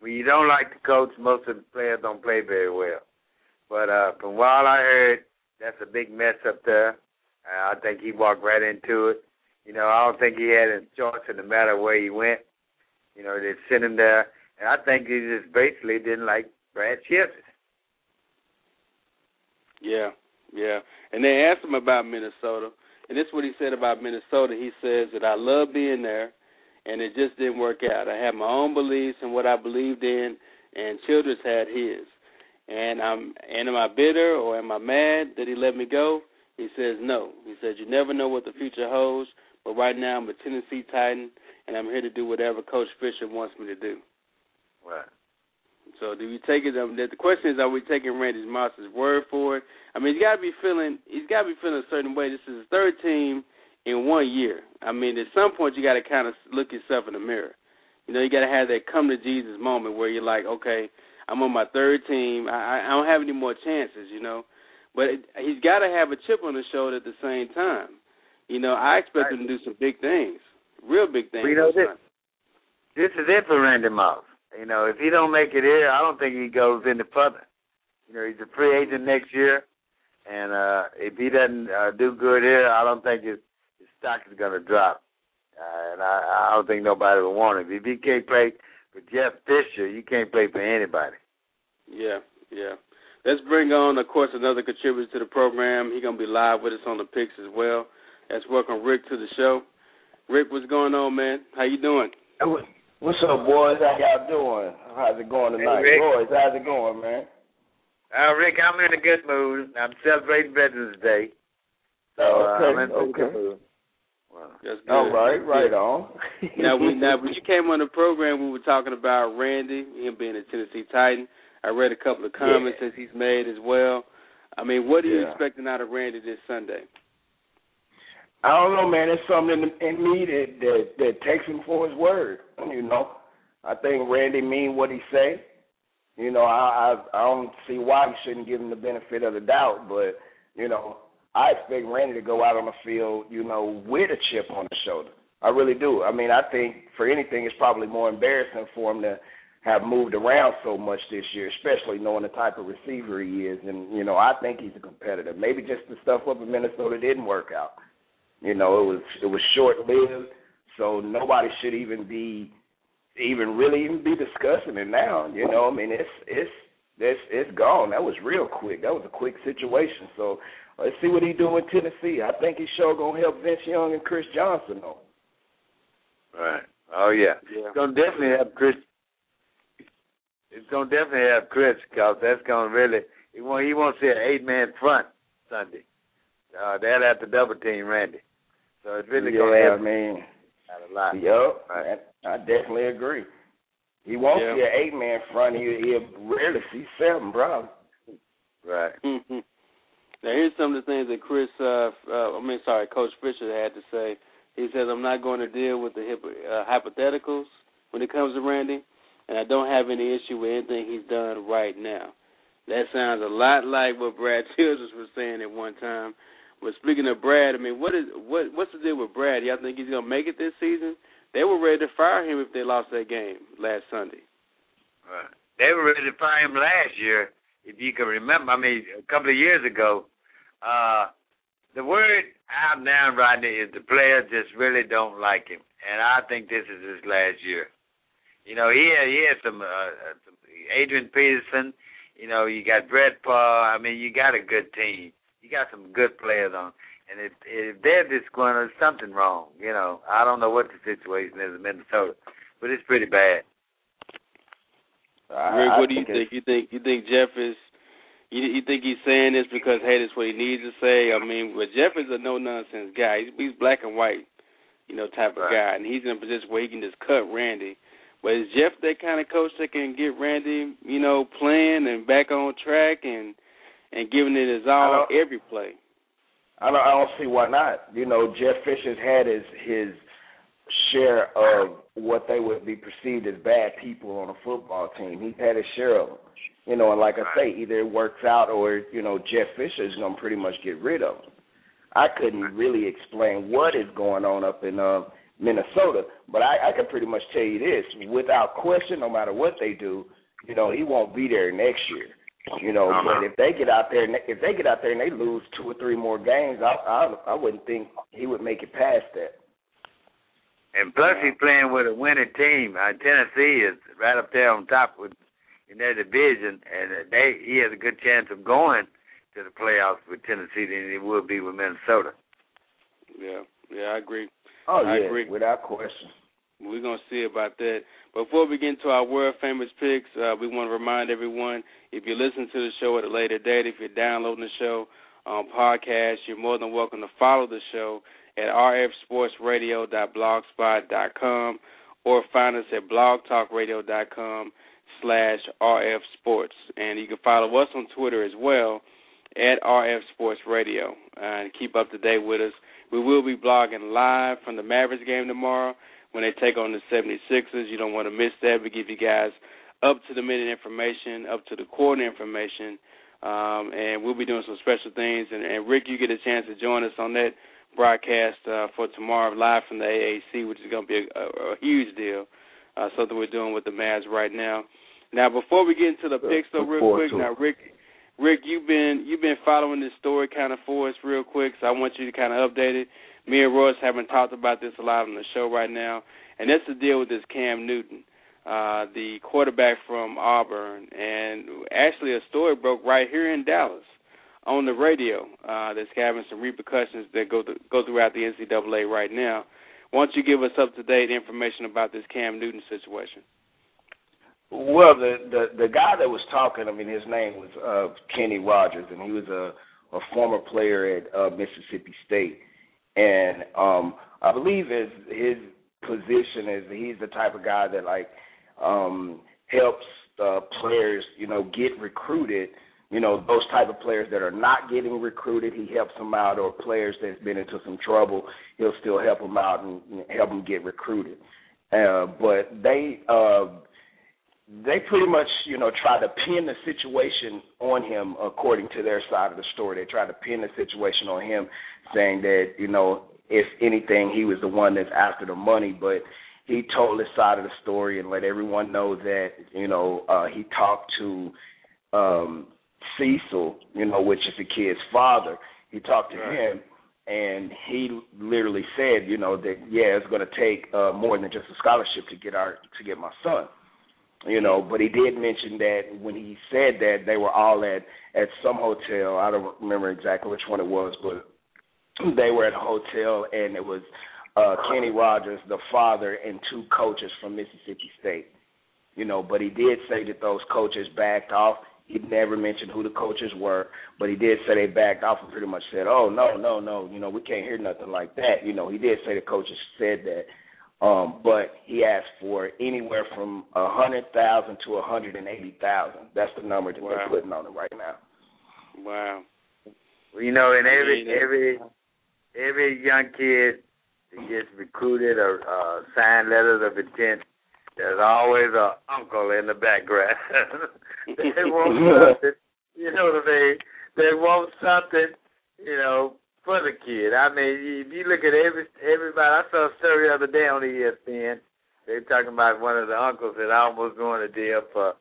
when you don't like the coach, most of the players don't play very well. But uh, from what I heard, that's a big mess up there. Uh, I think he walked right into it. You know, I don't think he had a choice in the matter where he went. You know, they sent him there, and I think he just basically didn't like Brad Childress. Yeah, yeah. And they asked him about Minnesota, and this is what he said about Minnesota. He says that I love being there, and it just didn't work out. I had my own beliefs and what I believed in, and Childress had his. And I'm and am I bitter or am I mad that he let me go? He says no. He says you never know what the future holds, but right now I'm a Tennessee Titan, and I'm here to do whatever Coach Fisher wants me to do. Right. So do we take it? Um, the question is, are we taking Randy Moss's word for it? I mean, he's got to be feeling. He's got to be feeling a certain way. This is his third team in one year. I mean, at some point you got to kind of look yourself in the mirror. You know, you got to have that come to Jesus moment where you're like, okay, I'm on my third team. I, I don't have any more chances. You know, but it, he's got to have a chip on his shoulder at the same time. You know, I expect him to do some big things, real big things. We know this. This is it for Randy Moss. You know, if he don't make it here, I don't think he goes any further. You know, he's a free agent next year, and uh if he doesn't uh, do good here, I don't think his, his stock is going to drop. Uh, and I, I don't think nobody will want him. If he can't play for Jeff Fisher, you can't play for anybody. Yeah, yeah. Let's bring on, of course, another contributor to the program. He's gonna be live with us on the picks as well. Let's welcome Rick to the show. Rick, what's going on, man? How you doing? What's up, boys? How y'all doing? How's it going tonight? Hey, Rick. Boys, how's it going, man? Uh, Rick, I'm in a good mood. I'm celebrating Veterans Day. So uh, okay, I'm in a okay. good mood. Wow. That's good. All right, right on. now, we, now, when you came on the program, we were talking about Randy, him being a Tennessee Titan. I read a couple of comments that he's made as well. I mean, what are you Yeah. expecting out of Randy this Sunday? I don't know, man. There's something in, in me that, that that takes him for his word. You know, I think Randy mean what he say. You know, I I, I don't see why he shouldn't give him the benefit of the doubt, but you know, I expect Randy to go out on the field, you know, with a chip on his shoulder. I really do. I mean, I think for anything, it's probably more embarrassing for him to have moved around so much this year, especially knowing the type of receiver he is. And you know, I think he's a competitor. Maybe just the stuff up in Minnesota didn't work out. You know, it was it was short lived, so nobody should even be even really even be discussing it now. You know, I mean it's it's it's it's gone. That was real quick. That was a quick situation. So let's see what he do in Tennessee. I think he's sure gonna help Vince Young and Chris Johnson though. Right. Oh yeah. Yeah. It's gonna definitely have Chris. It's gonna definitely have Chris because that's gonna really. He won't. He won't see an eight man front Sunday. Uh, they'll have to double team Randy. So it's really gonna yeah, help I mean, out a lot. Yep, Right. I, I definitely agree. He won't Yeah. see an eight man front. He he'll rarely see seven, bro. Right. Now here's some of the things that Chris, uh, uh, I mean, sorry, Coach Fisher had to say. He says, "I'm not going to deal with the hypo- uh, hypotheticals when it comes to Randy, and I don't have any issue with anything he's done right now." That sounds a lot like what Brad Childress was saying at one time. But speaking of Brad, I mean, what is what what's the deal with Brad? Y'all think he's gonna make it this season? They were ready to fire him if they lost that game last Sunday. Right. They were ready to fire him last year, if you can remember. I mean, a couple of years ago. Uh, the word out now, Rodney, is the players just really don't like him, and I think this is his last year. You know, he had, he had some, uh, uh, some Adrian Peterson. You know, you got Brett Paul. I mean, you got a good team. You got some good players on. And if, if they're just disgruntled, there's something wrong. You know, I don't know what the situation is in Minnesota, but it's pretty bad. I- Rick, I what do you think? You think you think Jeff is? You, you think he's saying this because hey, that's what he needs to say? I mean, but Jeff is a no nonsense guy. He's, he's black and white, you know, type of guy, and he's in a position where he can just cut Randy. But is Jeff that kind of coach that can get Randy, you know, playing and back on track and and giving it his all every play? I don't, I don't see why not. You know, Jeff Fisher's had his his share of what they would be perceived as bad people on a football team. He's had his share of them. You know, and like I say, either it works out or, you know, Jeff Fisher is going to pretty much get rid of him. I couldn't really explain what is going on up in uh, Minnesota, but I, I can pretty much tell you this without question, no matter what they do, you know, he won't be there next year. You know, uh-huh. but if they get out there, and if they get out there and they lose two or three more games, I I, I wouldn't think he would make it past that. And plus, he's playing with a winning team. Uh, Tennessee is right up there on top with in their division, and they he has a good chance of going to the playoffs with Tennessee than he would be with Minnesota. Yeah, yeah, I agree. Oh I yeah, agree. without question. We're gonna see about that. Before we get into our world famous picks, uh, we want to remind everyone if you listen to the show at a later date, if you're downloading the show on podcast, you're more than welcome to follow the show at rfsportsradio.blogspot.com or find us at blogtalkradio.com slash RF Sports. And you can follow us on Twitter as well at RF Sports Radio and keep up to date with us. We will be blogging live from the Mavericks game tomorrow when they take on the 76ers. You don't want to miss that. We give you guys up to the minute information, up to the quarter information, um, and we'll be doing some special things. And, and Rick, you get a chance to join us on that broadcast uh, for tomorrow live from the AAC, which is going to be a, a, a huge deal. Uh, something we're doing with the Mavs right now. Now, before we get into the picks, though, real quick, now Rick, Rick, you've been you've been following this story kind of for us real quick, so I want you to kind of update it. Me and Royce haven't talked about this a lot on the show right now, and that's the deal with this Cam Newton, uh, the quarterback from Auburn, and actually a story broke right here in Dallas on the radio uh, that's having some repercussions that go to, go throughout the NCAA right now. Why don't you give us up to date information about this Cam Newton situation? Well, the, the the guy that was talking, I mean, his name was uh, Kenny Rogers, and he was a a former player at uh, Mississippi State, and um, I believe his his position is he's the type of guy that like um, helps uh, players, you know, get recruited. You know, those type of players that are not getting recruited, he helps them out, or players that's been into some trouble, he'll still help them out and help them get recruited. Uh, but they uh, they pretty much, you know, try to pin the situation on him according to their side of the story. They try to pin the situation on him, saying that, you know, if anything, he was the one that's after the money, but he told his side of the story and let everyone know that, you know, uh he talked to um Cecil, you know, which is the kid's father. He talked to right. him and he literally said, you know, that yeah, it's going to take uh more than just a scholarship to get our to get my son you know. But he did mention that when he said that they were all at at some hotel. I don't remember exactly which one it was, but they were at a hotel, and it was uh Kenny Rogers, the father, and two coaches from Mississippi State. You know, but he did say that those coaches backed off. He never mentioned who the coaches were, but he did say they backed off and pretty much said, "Oh no, no, no, you know, we can't hear nothing like that." You know, he did say the coaches said that, um, but he asked for anywhere from a hundred thousand to a hundred and eighty thousand. That's the number that wow. they're putting on it right now. Wow. You know, and every every every young kid that gets recruited or uh, signed letters of intent, there's always a uncle in the background. they want something, you know what I mean? They want something, you know, for the kid. I mean, if you look at every everybody, I saw a story the other day on ESPN. They were talking about one of the uncles that almost going to deal for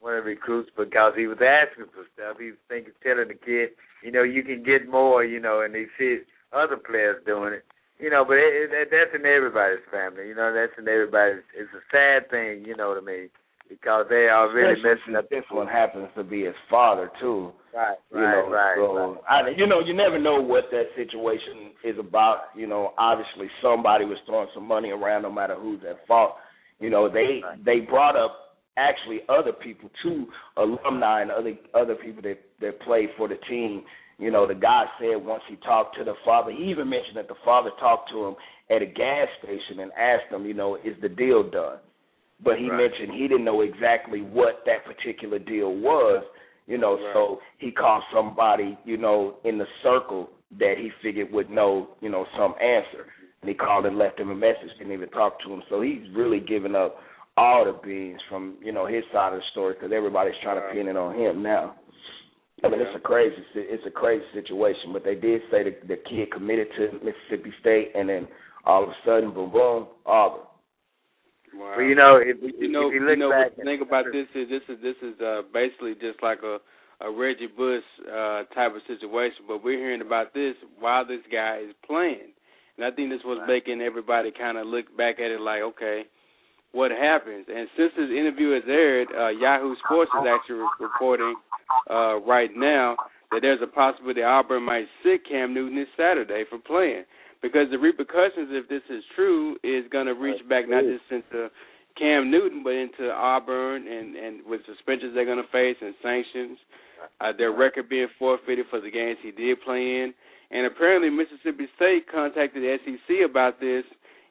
one of the recruits because he was asking for stuff. He was thinking, telling the kid, you know, you can get more, you know, and he sees other players doing it, you know. But it, it, that's in everybody's family, you know. That's in everybody's. It's a sad thing, you know what I mean because they are really messing up. This one happens to be his father too. Right, you right, know, right. So right. I, you know, you never know what that situation is about. You know, obviously somebody was throwing some money around, no matter who's at fault. You know, they right. they brought up actually other people too, alumni and other other people that that played for the team. You know, the guy said once he talked to the father, he even mentioned that the father talked to him at a gas station and asked him, you know, is the deal done? But he right. mentioned he didn't know exactly what that particular deal was, you know, right. so he called somebody, you know, in the circle that he figured would know, you know, some answer. And he called and left him a message, didn't even talk to him. So he's really giving up all the beans from you know his side of the story because everybody's trying to pin it on him now. I mean, it's a crazy, it's a crazy situation. But they did say the, the kid committed to Mississippi State, and then all of a sudden, boom, boom, Auburn. Wow. Well, you know, if, you know, if you look know back, what the thing about this is this is this is uh, basically just like a a Reggie Bush uh, type of situation, but we're hearing about this while this guy is playing, and I think this was making everybody kind of look back at it like, okay, what happens? And since this interview has aired, uh, Yahoo Sports is actually reporting uh, right now that there's a possibility Auburn might sit Cam Newton this Saturday for playing because the repercussions, if this is true, is going to reach back not just into Cam Newton, but into Auburn and and with suspensions they're going to face and sanctions, uh, their record being forfeited for the games he did play in, and apparently Mississippi State contacted the SEC about this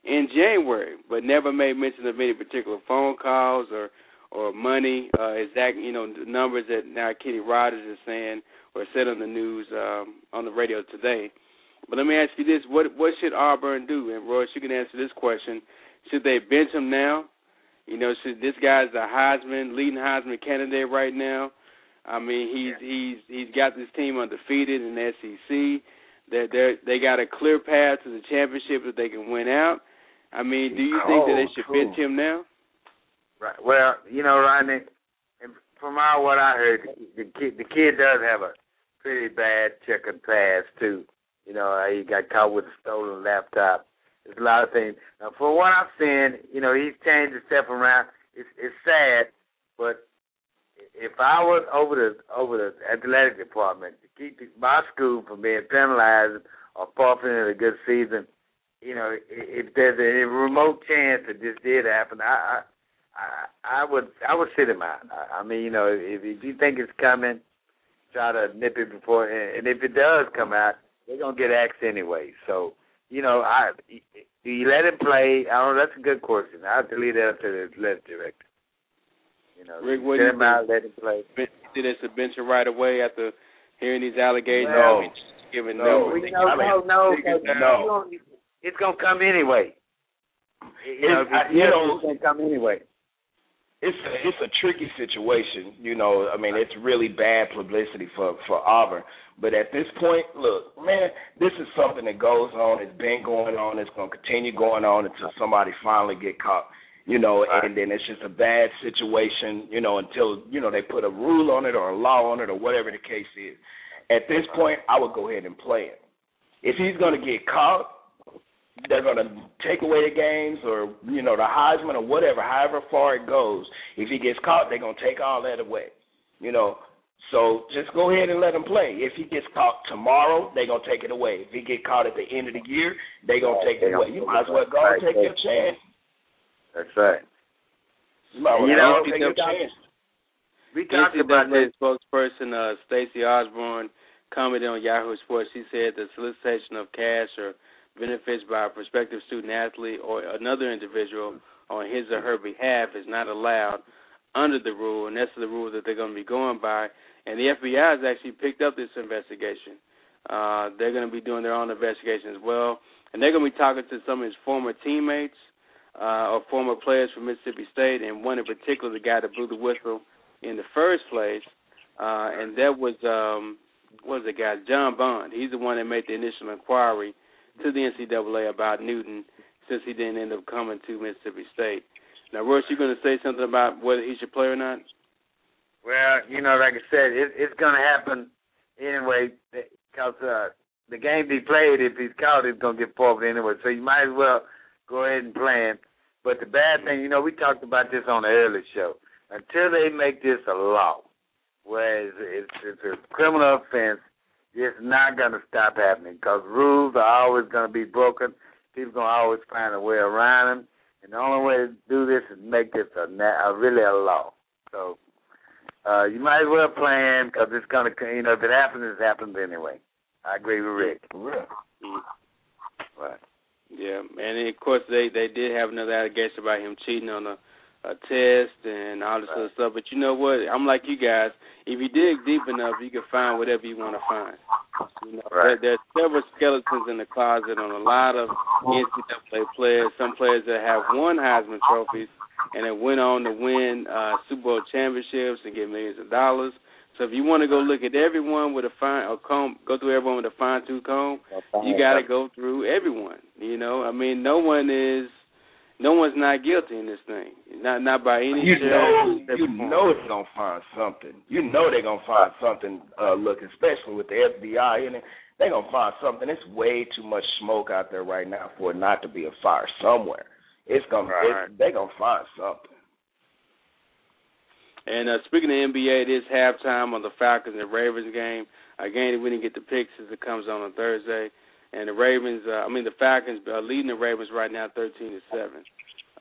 in January, but never made mention of any particular phone calls or or money, uh, exact you know numbers that now Kenny Rogers is saying or said on the news um, on the radio today. But let me ask you this: what what should Auburn do? And Royce, you can answer this question: Should they bench him now? You know, should this guy's a Heisman leading Heisman candidate right now? I mean, he's he's he's got this team undefeated in the SEC. They they they got a clear path to the championship that they can win out. I mean, do you think that they should Cool, bench him now? Right. Well, you know, Rodney, from all what I heard, the kid, the kid does have a pretty bad checkered past too. You know, he got caught with a stolen laptop. There's a lot of things. Now, for what I've seen, you know, he's changed his step around. It's it's sad, but if I was over the over the athletic department to keep my school from being penalized or forfeiting a good season, you know, if there's a remote chance that this did happen, I I I would I would sit him out. I, mean, you know, if if you think it's coming, try to nip it before. And if it does come out, they're gonna get axed anyway. So, you know, I do you let him play? I don't. know. That's a good question. I have to leave that up to the athletic director. You know, Rick, what do you him out, let him play. Did bench him right away after hearing these allegations? No. I mean, giving No. numbers. Well, I mean, no, no, no, no. It's gonna come anyway. You know, It's- I- you know- it's gonna come anyway. It's a, it's a tricky situation. You know, I mean, it's really bad publicity for for Auburn. But at this point, look, man, this is something that goes on. It's been going on. It's going to continue going on until somebody finally get caught. You know, and then it's just a bad situation. You know, until you know they put a rule on it or a law on it or whatever the case is. At this point, I would go ahead and play it. If he's going to get caught, they're going to take away the games or you know the Heisman or whatever, however far it goes. If he gets caught, they're going to take all that away. You know, so just go ahead and let him play. If he gets caught tomorrow, they're going to take it away. If he get caught at the end of the year, they're going to take it away. You might as well go and take your chance. That's right. You might as well You go know, and take your chance. We talked about NCAA this. spokesperson uh, Stacey Osburn commented on Yahoo Sports. She said the solicitation of cash or benefits by a prospective student athlete or another individual on his or her behalf is not allowed under the rule, and that's the rule that they're going to be going by. And the FBI has actually picked up this investigation. Uh, they're going to be doing their own investigation as well, and they're going to be talking to some of his former teammates uh, or former players from Mississippi State, and one in particular, the guy that blew the whistle in the first place, uh, and that was um, what was the guy? John Bond. He's the one that made the initial inquiry to the NCAA about Newton, since he didn't end up coming to Mississippi State. Now, Royce, you going to say something about whether he should play or not? Well, you know, like I said, it, it's going to happen anyway because uh, the game he played, if he's caught, it's going to get forfeited anyway. So you might as well go ahead and play him. But the bad thing, you know, we talked about this on the early show. Until they make this a law, where it's, it's, it's a criminal offense, it's not going to stop happening because rules are always going to be broken. People going to always find a way around them. And the only way to do this is make this a, a really a law. So uh, you might as well plan because it's going to, you know, if it happens, it happens anyway. I agree with Rick. Real. Right. Yeah, and of course they they did have another allegation about him cheating on a, a test and all this other stuff. But you know what? I'm like you guys. If you dig deep enough, you can find whatever you want to find. You know, Right. there, there's several skeletons in the closet on a lot of NCAA players. Some players that have won Heisman trophies and have went on to win uh, Super Bowl championships and get millions of dollars. So if you want to go look at everyone with a fine or comb, go through everyone with a fine tooth comb, you got to go through everyone. You know, I mean, no one is, no one's not guilty in this thing. Not not by any You know, you know they're gonna find something. You know they're gonna find something. Uh, look, especially with the FBI in it, they're gonna find something. It's way too much smoke out there right now for it not to be a fire somewhere. It's gonna, Right. it's, they're gonna find something. And uh, speaking of NBA, it is halftime on the Falcons and Ravens game. Again, we didn't get the pick since it comes on on Thursday. And the Ravens, uh, I mean the Falcons, are leading the Ravens right now, thirteen to seven.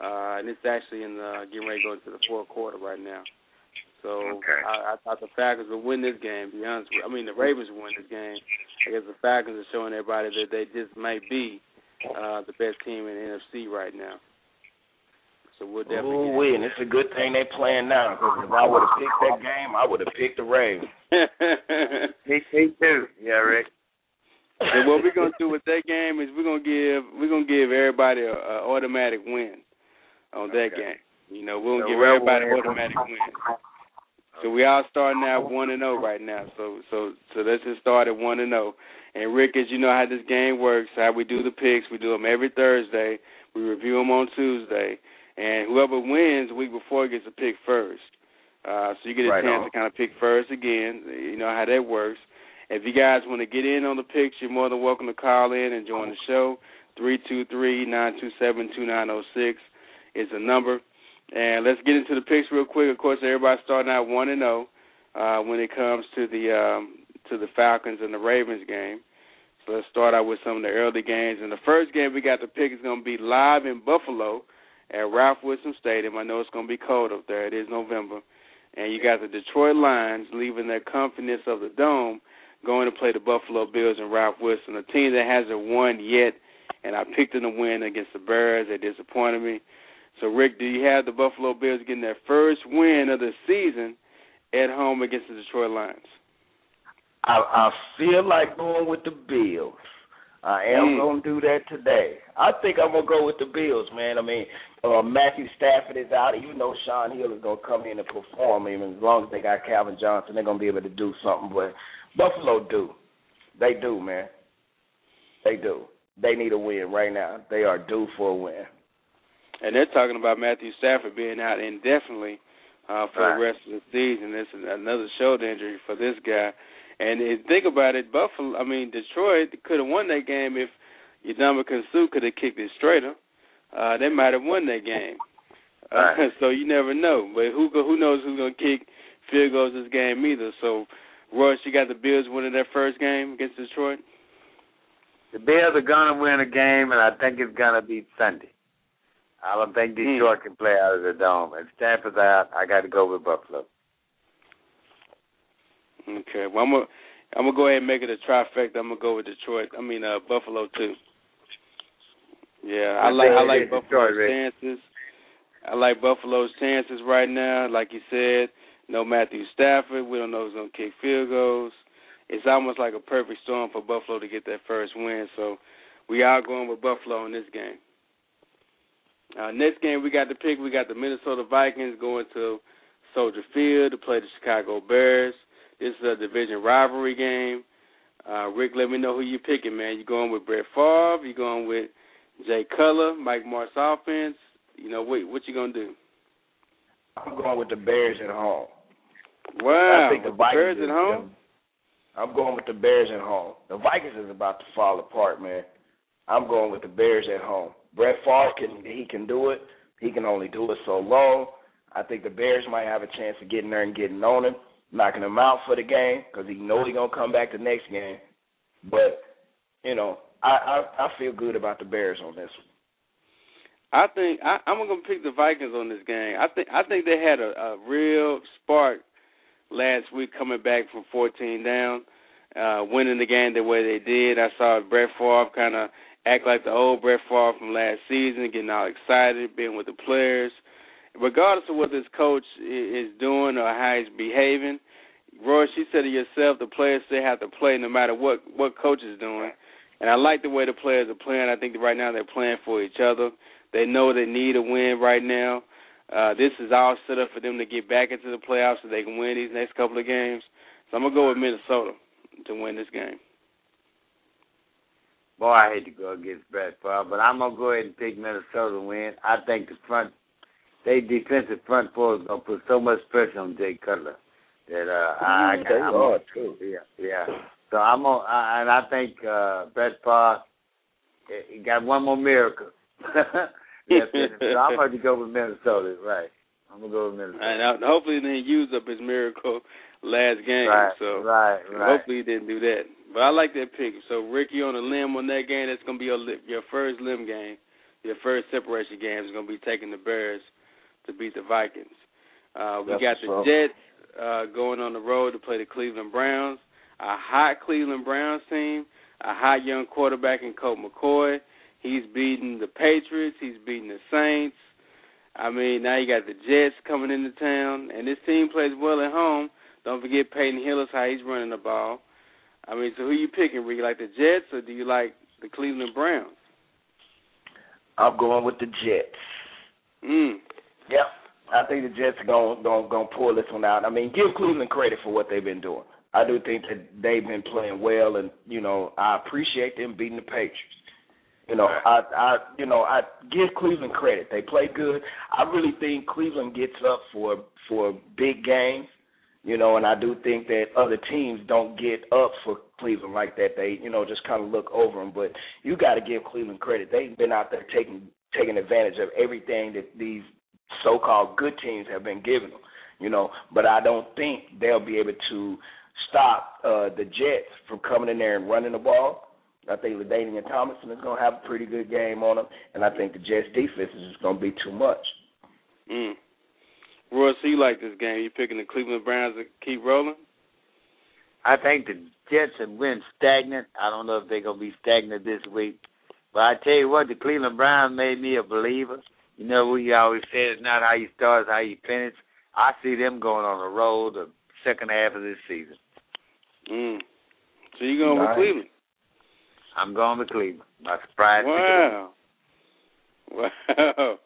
Uh, and it's actually in the getting ready to go into the fourth quarter right now. So Okay. I, I thought the Falcons would win this game. To be honest, with you. I mean the Ravens would win this game. I guess the Falcons are showing everybody that they just may be uh, the best team in the NFC right now. So we'll definitely. Ooh, wee, and it's a good thing they playing now because if I would have picked that game, I would have picked the Ravens. Me, me too. Yeah, Rick. So what we're gonna do with that game is we're gonna give we're gonna give everybody a, a automatic win on that Okay. game. You know, we're gonna So give everybody win. automatic win. So we all starting out one and zero right now. So so so let's just start at one and zero. And Rick, as you know how this game works, how we do the picks, we do them every Thursday. We review them on Tuesday, and whoever wins the week before gets a pick first. Uh, so you get a Right chance on. to kind of pick first again. You know how that works. If you guys want to get in on the picks, you're more than welcome to call in and join the show. Three two three nine two seven two nine zero six is the number. And let's get into the picks real quick. Of course, everybody's starting out one and zero uh, when it comes to the um, to the Falcons and the Ravens game. So let's start out with some of the early games. And the first game we got to pick is going to be live in Buffalo at Ralph Wilson Stadium. I know it's going to be cold up there. It is November. And you got the Detroit Lions leaving their confidence of the dome going to play the Buffalo Bills and Ralph Wilson, a team that hasn't won yet. And I picked them to win against the Bears. They disappointed me. So, Rick, do you have the Buffalo Bills getting their first win of the season at home against the Detroit Lions? I, I feel like going with the Bills. I am Mm. gonna do that today. I think I'm gonna go with the Bills, man. I mean, uh, Matthew Stafford is out. Even though Shaun Hill is gonna come in and perform, even as long as they got Calvin Johnson, they're gonna be able to do something. But Buffalo do, they do, man. They do. They need a win right now. They are due for a win. And they're talking about Matthew Stafford being out indefinitely uh, for Right. the rest of the season. This is another shoulder injury for this guy. And if, think about it, Buffalo, I mean Detroit could have won that game if Yadama Sue could have kicked it straighter. Uh, they might have won that game. Uh, Right. so you never know. But who who knows who's gonna kick field goals this game either. So Royce, you got the Bills winning their first game against Detroit. The Bills are gonna win a game, and I think it's gonna be Sunday. I don't think Hmm. Detroit can play out of the dome. If Stafford's out, I got to go with Buffalo. Okay. Well, I'm gonna I'm gonna go ahead and make it a trifecta. I'm gonna go with Detroit. I mean, uh, Buffalo too. Yeah, I I like I like Buffalo's Detroit, Rick. chances. I like Buffalo's chances right now. Like you said, no Matthew Stafford. We don't know who's gonna kick field goals. It's almost like a perfect storm for Buffalo to get that first win. So we are going with Buffalo in this game. Uh, next game we got to pick. We got the Minnesota Vikings going to Soldier Field to play the Chicago Bears. This is a division rivalry game. Uh, Rick, let me know who you're picking, man. You going with Brett Favre? You going with Jay Cutler, Mike Martz offense? You know what? What you gonna do? I'm going with the Bears at home. Wow, I think the the Bears at home. I'm going with the Bears at home. The Vikings is about to fall apart, man. I'm going with the Bears at home. Brett Favre can he can do it. He can only do it so long. I think the Bears might have a chance of getting there and getting on him, knocking him out for the game because he know he gonna come back the next game. But you know, I I, I feel good about the Bears on this one. I think I, I'm gonna pick the Vikings on this game. I think I think they had a, a real spark last week coming back from 14 down, uh, winning the game the way they did. I saw Brett Favre kind of act like the old Brett Favre from last season, getting all excited, being with the players. Regardless of what this coach is doing or how he's behaving, Roy, she said it yourself. The players still have to play no matter what what coach is doing. And I like the way the players are playing. I think right now they're playing for each other. They know they need a win right now. Uh, this is all set up for them to get back into the playoffs so they can win these next couple of games. So I'm gonna go with Minnesota to win this game. Boy, I hate to go against Brett Favre, but I'm gonna go ahead and pick Minnesota to win. I think the front, they defensive front four is gonna put so much pressure on Jay Cutler that uh, I, they I'm are too. Yeah, yeah. So I'm on, I, and I think uh, Brett Favre he got one more miracle. So I'm going to go with Minnesota. Right. I'm gonna go with Minnesota. And hopefully, he didn't use up his miracle last game. Right, so right, right. hopefully, he didn't do that. But I like that pick. So Ricky on the limb on that game. That's gonna be your your first limb game. Your first separation game is gonna be taking the Bears to beat the Vikings. Uh, we That's got the up. Jets uh, going on the road to play the Cleveland Browns. A hot Cleveland Browns team. A hot young quarterback in Colt McCoy. He's beating the Patriots. He's beating the Saints. I mean, now you got the Jets coming into town, and this team plays well at home. Don't forget Peyton Hillis, how he's running the ball. I mean, so who you picking? Rick? You like the Jets or do you like the Cleveland Browns? I'm going with the Jets. Mm. Yep. I think the Jets are going going going to pull this one out. I mean, give Cleveland credit for what they've been doing. I do think that they've been playing well, and you know, I appreciate them beating the Patriots. You know, I I you know I give Cleveland credit. They play good. I really think Cleveland gets up for for big games. You know, and I do think that other teams don't get up for Cleveland like that. They you know just kind of look over them. But you got to give Cleveland credit. They've been out there taking taking advantage of everything that these so-called good teams have been giving them. You know, but I don't think they'll be able to stop uh, the Jets from coming in there and running the ball. I think LaDainian Tomlinson is going to have a pretty good game on him, and I think the Jets defense is just going to be too much. Mm. Roy, so you like this game? You picking the Cleveland Browns to keep rolling? I think the Jets have been stagnant. I don't know if they're gonna be stagnant this week. But I tell you what, the Cleveland Browns made me a believer. You know, we always say it's not how you start, it's how you finish. I see them going on the road the second half of this season. Mm. So you going Nice. with Cleveland? I'm going to Cleveland. My surprise. Wow. Wow.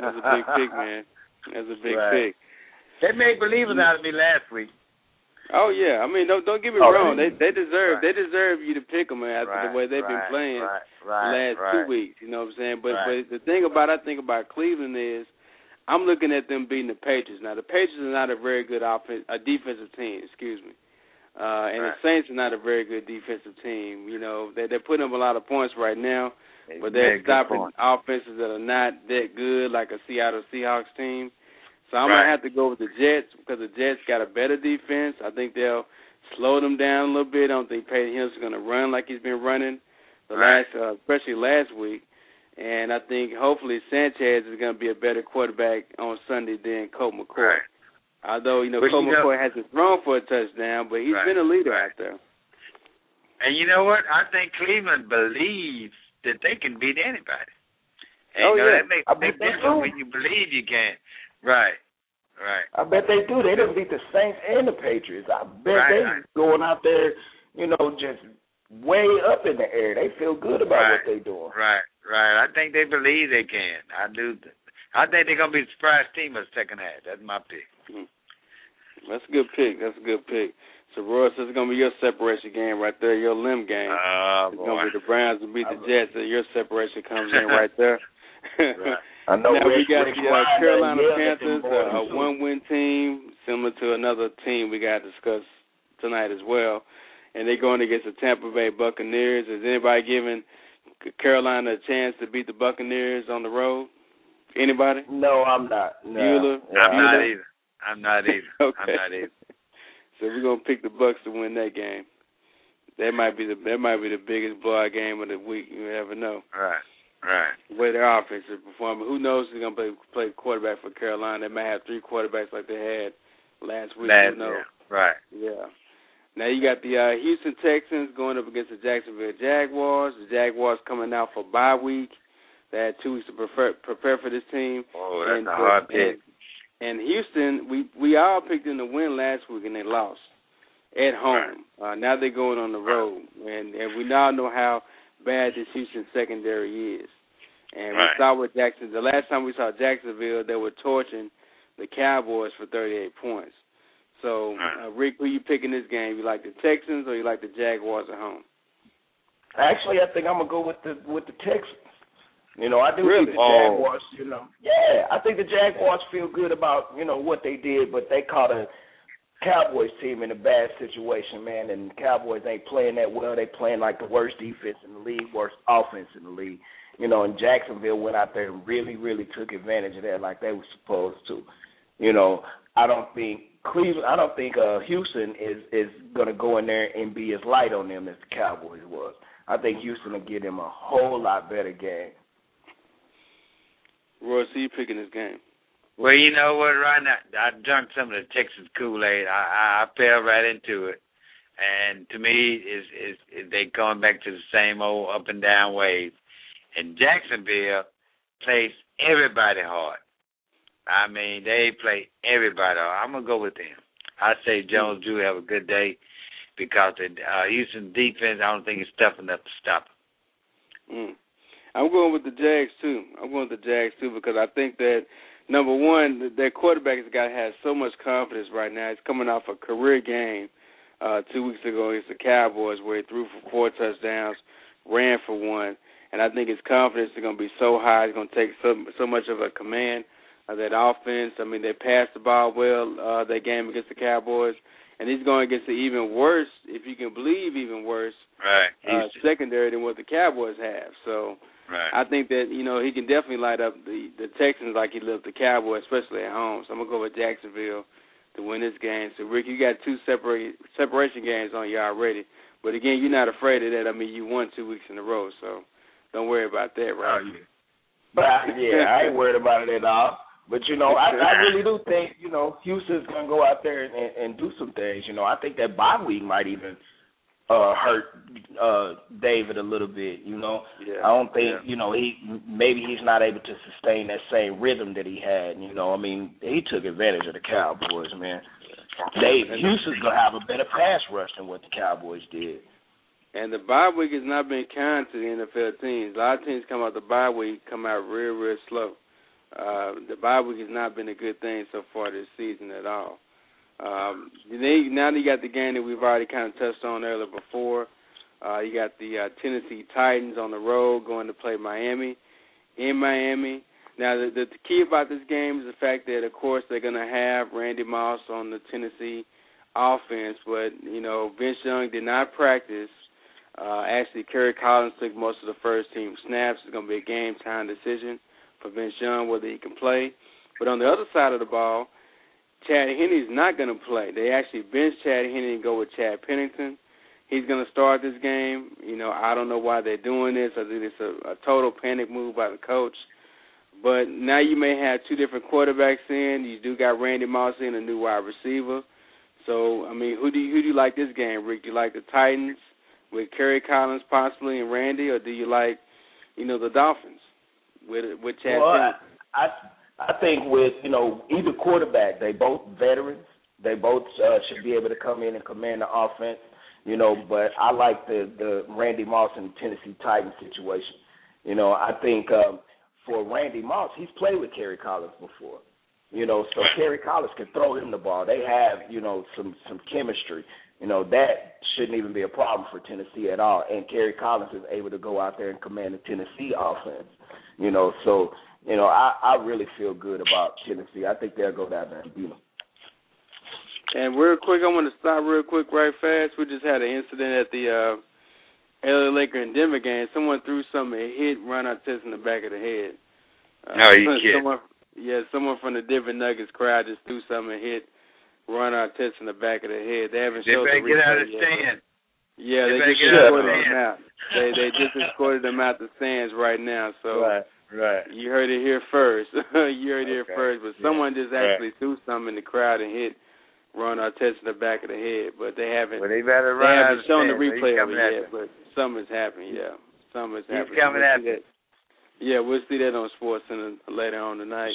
That's a big pick, man. That's a big Right. pick. They made believers out of me last week. Oh yeah, I mean don't don't get me Oh, wrong. They they- deserve Right. they deserve you to pick them after right, the way they've been playing the last two weeks. You know what I'm saying? But but the thing about I think about Cleveland is I'm looking at them beating the Patriots. Now the Patriots are not a very good offense a defensive team, excuse me. Uh and Right. the Saints are not a very good defensive team. You know, they they're putting up a lot of points right now, but they're good stopping offenses that are not that good like a Seattle Seahawks team. So I'm Right. gonna have to go with the Jets because the Jets got a better defense. I think they'll slow them down a little bit. I don't think Peyton Hillis is gonna run like he's been running the Right. last, uh, especially last week. And I think hopefully Sanchez is gonna be a better quarterback on Sunday than Colt McCoy. Right. Although you know But Colt you know- McCoy hasn't thrown for a touchdown, but he's Right, been a leader right. out there. And you know what? I think Cleveland believes that they can beat anybody. And Oh, you know, yeah. that makes I a bet they do. when you believe you can. Right. Right. I bet they do. They done beat the Saints and the Patriots. I bet Right, they right. going out there, you know, just way up in the air. They feel good about Right. what they're doing. Right. Right. I think they believe they can. I do. I think they're gonna be the surprise team in the second half. That's my pick. Hmm. That's a good pick. That's a good pick. So Roy says it's gonna be your separation game right there, your limb game. Oh it's boy. gonna be the Browns to beat the Jets, and your separation comes in right there. Right. I know now we got Rick the uh, Carolina yelled at them Panthers, uh, a too. one-win team, similar to another team we got to discuss tonight as well. And they're going against the Tampa Bay Buccaneers. Is anybody giving Carolina a chance to beat the Buccaneers on the road? Anybody? No, I'm not. No. Bueller? I'm not either. I'm not either. Okay. I'm not either. So we're gonna pick the Bucks to win that game. That might be the that might be the biggest blowout game of the week. You never know. Right. Right. The way their offense is performing. Who knows who's gonna play play quarterback for Carolina? They might have three quarterbacks like they had last week. Last, Who knows? yeah. Right. Yeah. Now you got the uh, Houston Texans going up against the Jacksonville Jaguars. The Jaguars coming out for bye week. They had two weeks to prepare, prepare for this team. Oh, that's And, a hard pick. And Houston, we we all picked them to win last week and they lost. at home. Uh, now they're going on the road, and and we now know how bad this Houston secondary is. And Right. we saw what Jackson. The last time we saw Jacksonville, they were torching the Cowboys for 38 points. So, uh, Rick, who you picking this game? You like the Texans or you like the Jaguars at home? Actually, I think I'm gonna go with the with the Texans. You know, I do Really? think the Oh. Jaguars. You know, yeah, I think the Jaguars feel good about you know what they did, but they caught a Cowboys team in a bad situation, man. And Cowboys ain't playing that well. They playing like the worst defense in the league, worst offense in the league. You know, and Jacksonville went out there and really, really took advantage of that like they were supposed to. You know, I don't think Cleveland. I don't think uh Houston is is going to go in there and be as light on them as the Cowboys was. I think Houston will give them a whole lot better game. Roy, you picking this game? Well, you know what? Right now, I drank some of the Texas Kool Aid. I, I I fell right into it, and to me, is is they going back to the same old up and down wave. And Jacksonville plays everybody hard. I mean, they play everybody hard. I'm gonna go with them. I say Jones Drew have a good day because the uh, Houston defense, I don't think is tough enough to stop. 'em. Mm. I'm going with the Jags too. I'm going with the Jags too because I think that number one, their quarterback has got has so much confidence right now. He's coming off a career game uh, two weeks ago against the Cowboys where he threw for four touchdowns, ran for one, and I think his confidence is going to be so high. He's going to take so so much of a command of that offense. I mean, they passed the ball well uh, that game against the Cowboys, and he's going against the even worse, if you can believe, even worse Right. uh, secondary than what the Cowboys have. So. Right. I think that you know he can definitely light up the the Texans like he lit up the Cowboys, especially at home. So I'm gonna go with Jacksonville to win this game. So Rick, you got two separate separation games on you already, but again, you're not afraid of that. I mean, you won two weeks in a row, so don't worry about that, right? Oh, but I, yeah, I ain't worried about it at all. But you know, I, I really do think you know Houston's gonna go out there and, and, and do some things. You know, I think that bye week might even uh hurt uh David a little bit. You know, Yeah. I don't think Yeah. you know he maybe he's not able to sustain that same rhythm that he had. You know, I mean he took advantage of the Cowboys, man. Dave Houston's gonna have a better pass rush than what the Cowboys did. And the bye week has not been kind to the NFL teams. A lot of teams come out the bye week come out real, real slow. Uh, the bye week has not been a good thing so far this season at all. Um, then now you got the game that we've already kind of touched on earlier before. Uh, you got the uh, Tennessee Titans on the road going to play Miami in Miami. Now the, the, key about this game is the fact that of course they're going to have Randy Moss on the Tennessee offense, but you know Vince Young did not practice. Uh, actually, Kerry Collins took most of the first team snaps. It's going to be a game time decision for Vince Young whether he can play. But on the other side of the ball, Chad Henne's not going to play. They actually bench Chad Henne and go with Chad Pennington. He's going to start this game. You know, I don't know why they're doing this. I think it's a, a total panic move by the coach. But now you may have two different quarterbacks in. You do got Randy Moss in, a new wide receiver. So I mean, who do you, who do you like this game, Rick? Do you like the Titans with Kerry Collins possibly and Randy, or do you like, you know, the Dolphins with with Chad Well, Pennington? I, I I think with you know either quarterback, they both veterans. They both uh, should be able to come in and command the offense. You know, but I like the the Randy Moss and Tennessee Titans situation. You know, I think um, for Randy Moss, he's played with Kerry Collins before. You know, so Kerry Collins can throw him the ball. They have you know some some chemistry. You know that shouldn't even be a problem for Tennessee at all. And Kerry Collins is able to go out there and command the Tennessee offense. You know, so you know I I really feel good about Tennessee. I think they'll go down there and beat them. And real quick, I want to stop real quick, right fast. We just had an incident at the uh, LA Laker and Denver game. Someone threw something and hit Ron Artest in the back of the head. Uh, No, you kidding. someone, yeah, someone from the Denver Nuggets crowd just threw something and hit Ron Artest in the back of the head. They haven't They showed better the get out of the yet. stand. Yeah, They they, just get escorted the them out. They they just escorted them out the stands right now. So right. You heard it here first. you heard it here first. But Yeah. someone just Right. actually threw something in the crowd and hit Ron Artest in the back of the head. But they haven't Well, they better they run out haven't shown the. Replay of it yet. them. But something has happened. Yeah, something has He's happened. coming we'll at. Yeah, we'll see that on Sports Center later on tonight.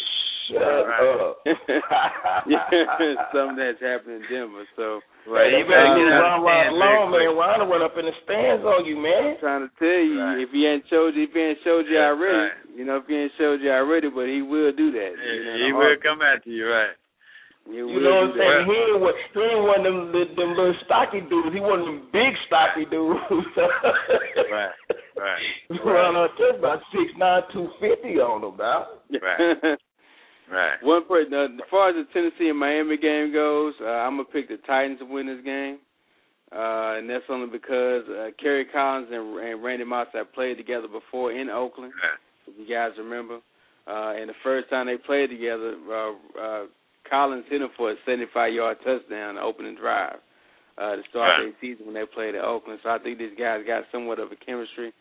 Shut Right. up. yeah, something that's happened in Denver. So Well, Hey, you better get out Ron of Ron the Long, man. Ron went up in the stands on you, man. I'm trying to tell you, Right. if he ain't showed you, if he ain't showed you already, right. you know, if he ain't showed you already, but he will do that. you know, he will heartbeat. come after you, right? He You know what I'm saying? He ain't one, he ain't one of them, them little stocky dudes. He one of them big stocky dudes. Right, right, Ron Artest about six nine, two fifty on him, dog. Right. Right. One person, uh, as far as the Tennessee and Miami game goes, uh, I'm gonna pick the Titans to win this game, uh, and that's only because uh, Kerry Collins and, and Randy Moss have played together before in Oakland. Right. If you guys remember, uh, and the first time they played together, uh, uh, Collins hit him for a 75-yard touchdown, opening drive, uh, to start Right. their season when they played at Oakland. So I think these guys got somewhat of a chemistry.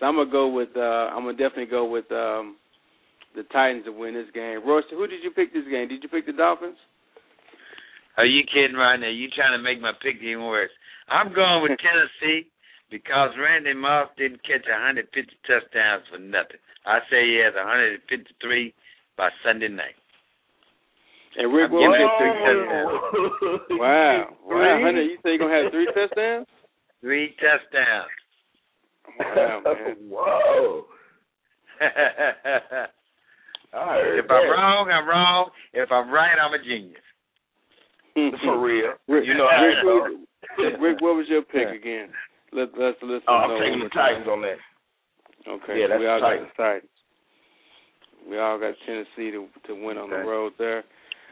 So I'm gonna go with, uh, I'm gonna definitely go with. Um, the Titans to win this game. Royce, who did you pick this game? Did you pick the Dolphins? Are you kidding right now? You trying to make my pick even worse. I'm going with Tennessee because Randy Moss didn't catch 150 touchdowns for nothing. I say he has 153 by Sunday night. And Rick Wilson. three touchdowns. Wow, wow? Hunter, you think you're gonna have three touchdowns? Three touchdowns. Wow, man. Whoa. I heard if I'm wrong, I'm wrong. If I'm right, I'm a genius. For real. Rick, You know how Rick. Rick, Rick, what was your pick again? Let let's listen. Oh, I'm know taking the Titans on that. Okay, Yeah, that's we all the got the Titans. We all got Tennessee to to win on the road there.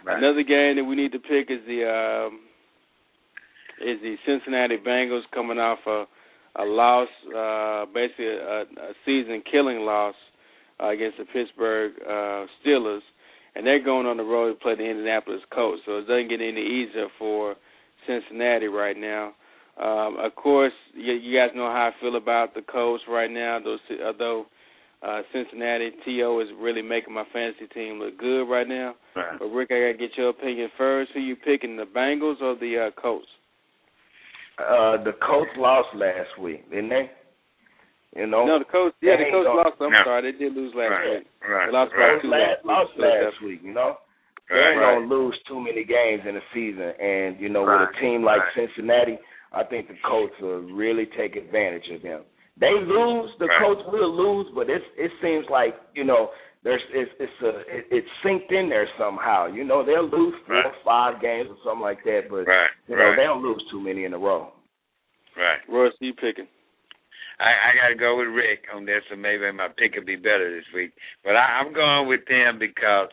Right. Another game that we need to pick is the um, is the Cincinnati Bengals coming off a a loss, uh, basically a, a season killing loss uh, against the Pittsburgh uh, Steelers, and they're going on the road to play the Indianapolis Colts. So it doesn't get any easier for Cincinnati right now. Um, of course, you, you guys know how I feel about the Colts right now. Those, although uh, Cincinnati To is really making my fantasy team look good right now. Right. But Rick, I gotta get your opinion first. Who you picking, the Bengals or the uh, Colts? Uh, the Colts lost last week, didn't they? You know, No, the Colts. Yeah, the ain't Colts lost. I'm No. sorry, they did lose last Right. week. Right. They lost by right. two last, last lost week. last week. You know, they Right. ain't gonna lose too many games in the season, and you know, with a team like Right. Cincinnati, I think the Colts will really take advantage of them. They lose, the Right. Colts will lose, but it's it seems like you know there's it's it's a it, it's synced in there somehow. You know, they'll lose four Right. or five games or something like that, but Right. you know right. they don't lose too many in a row. Right. Royce, who you picking? I, I got to go with Rick on this, so maybe my pick will be better this week. But I, I'm going with them because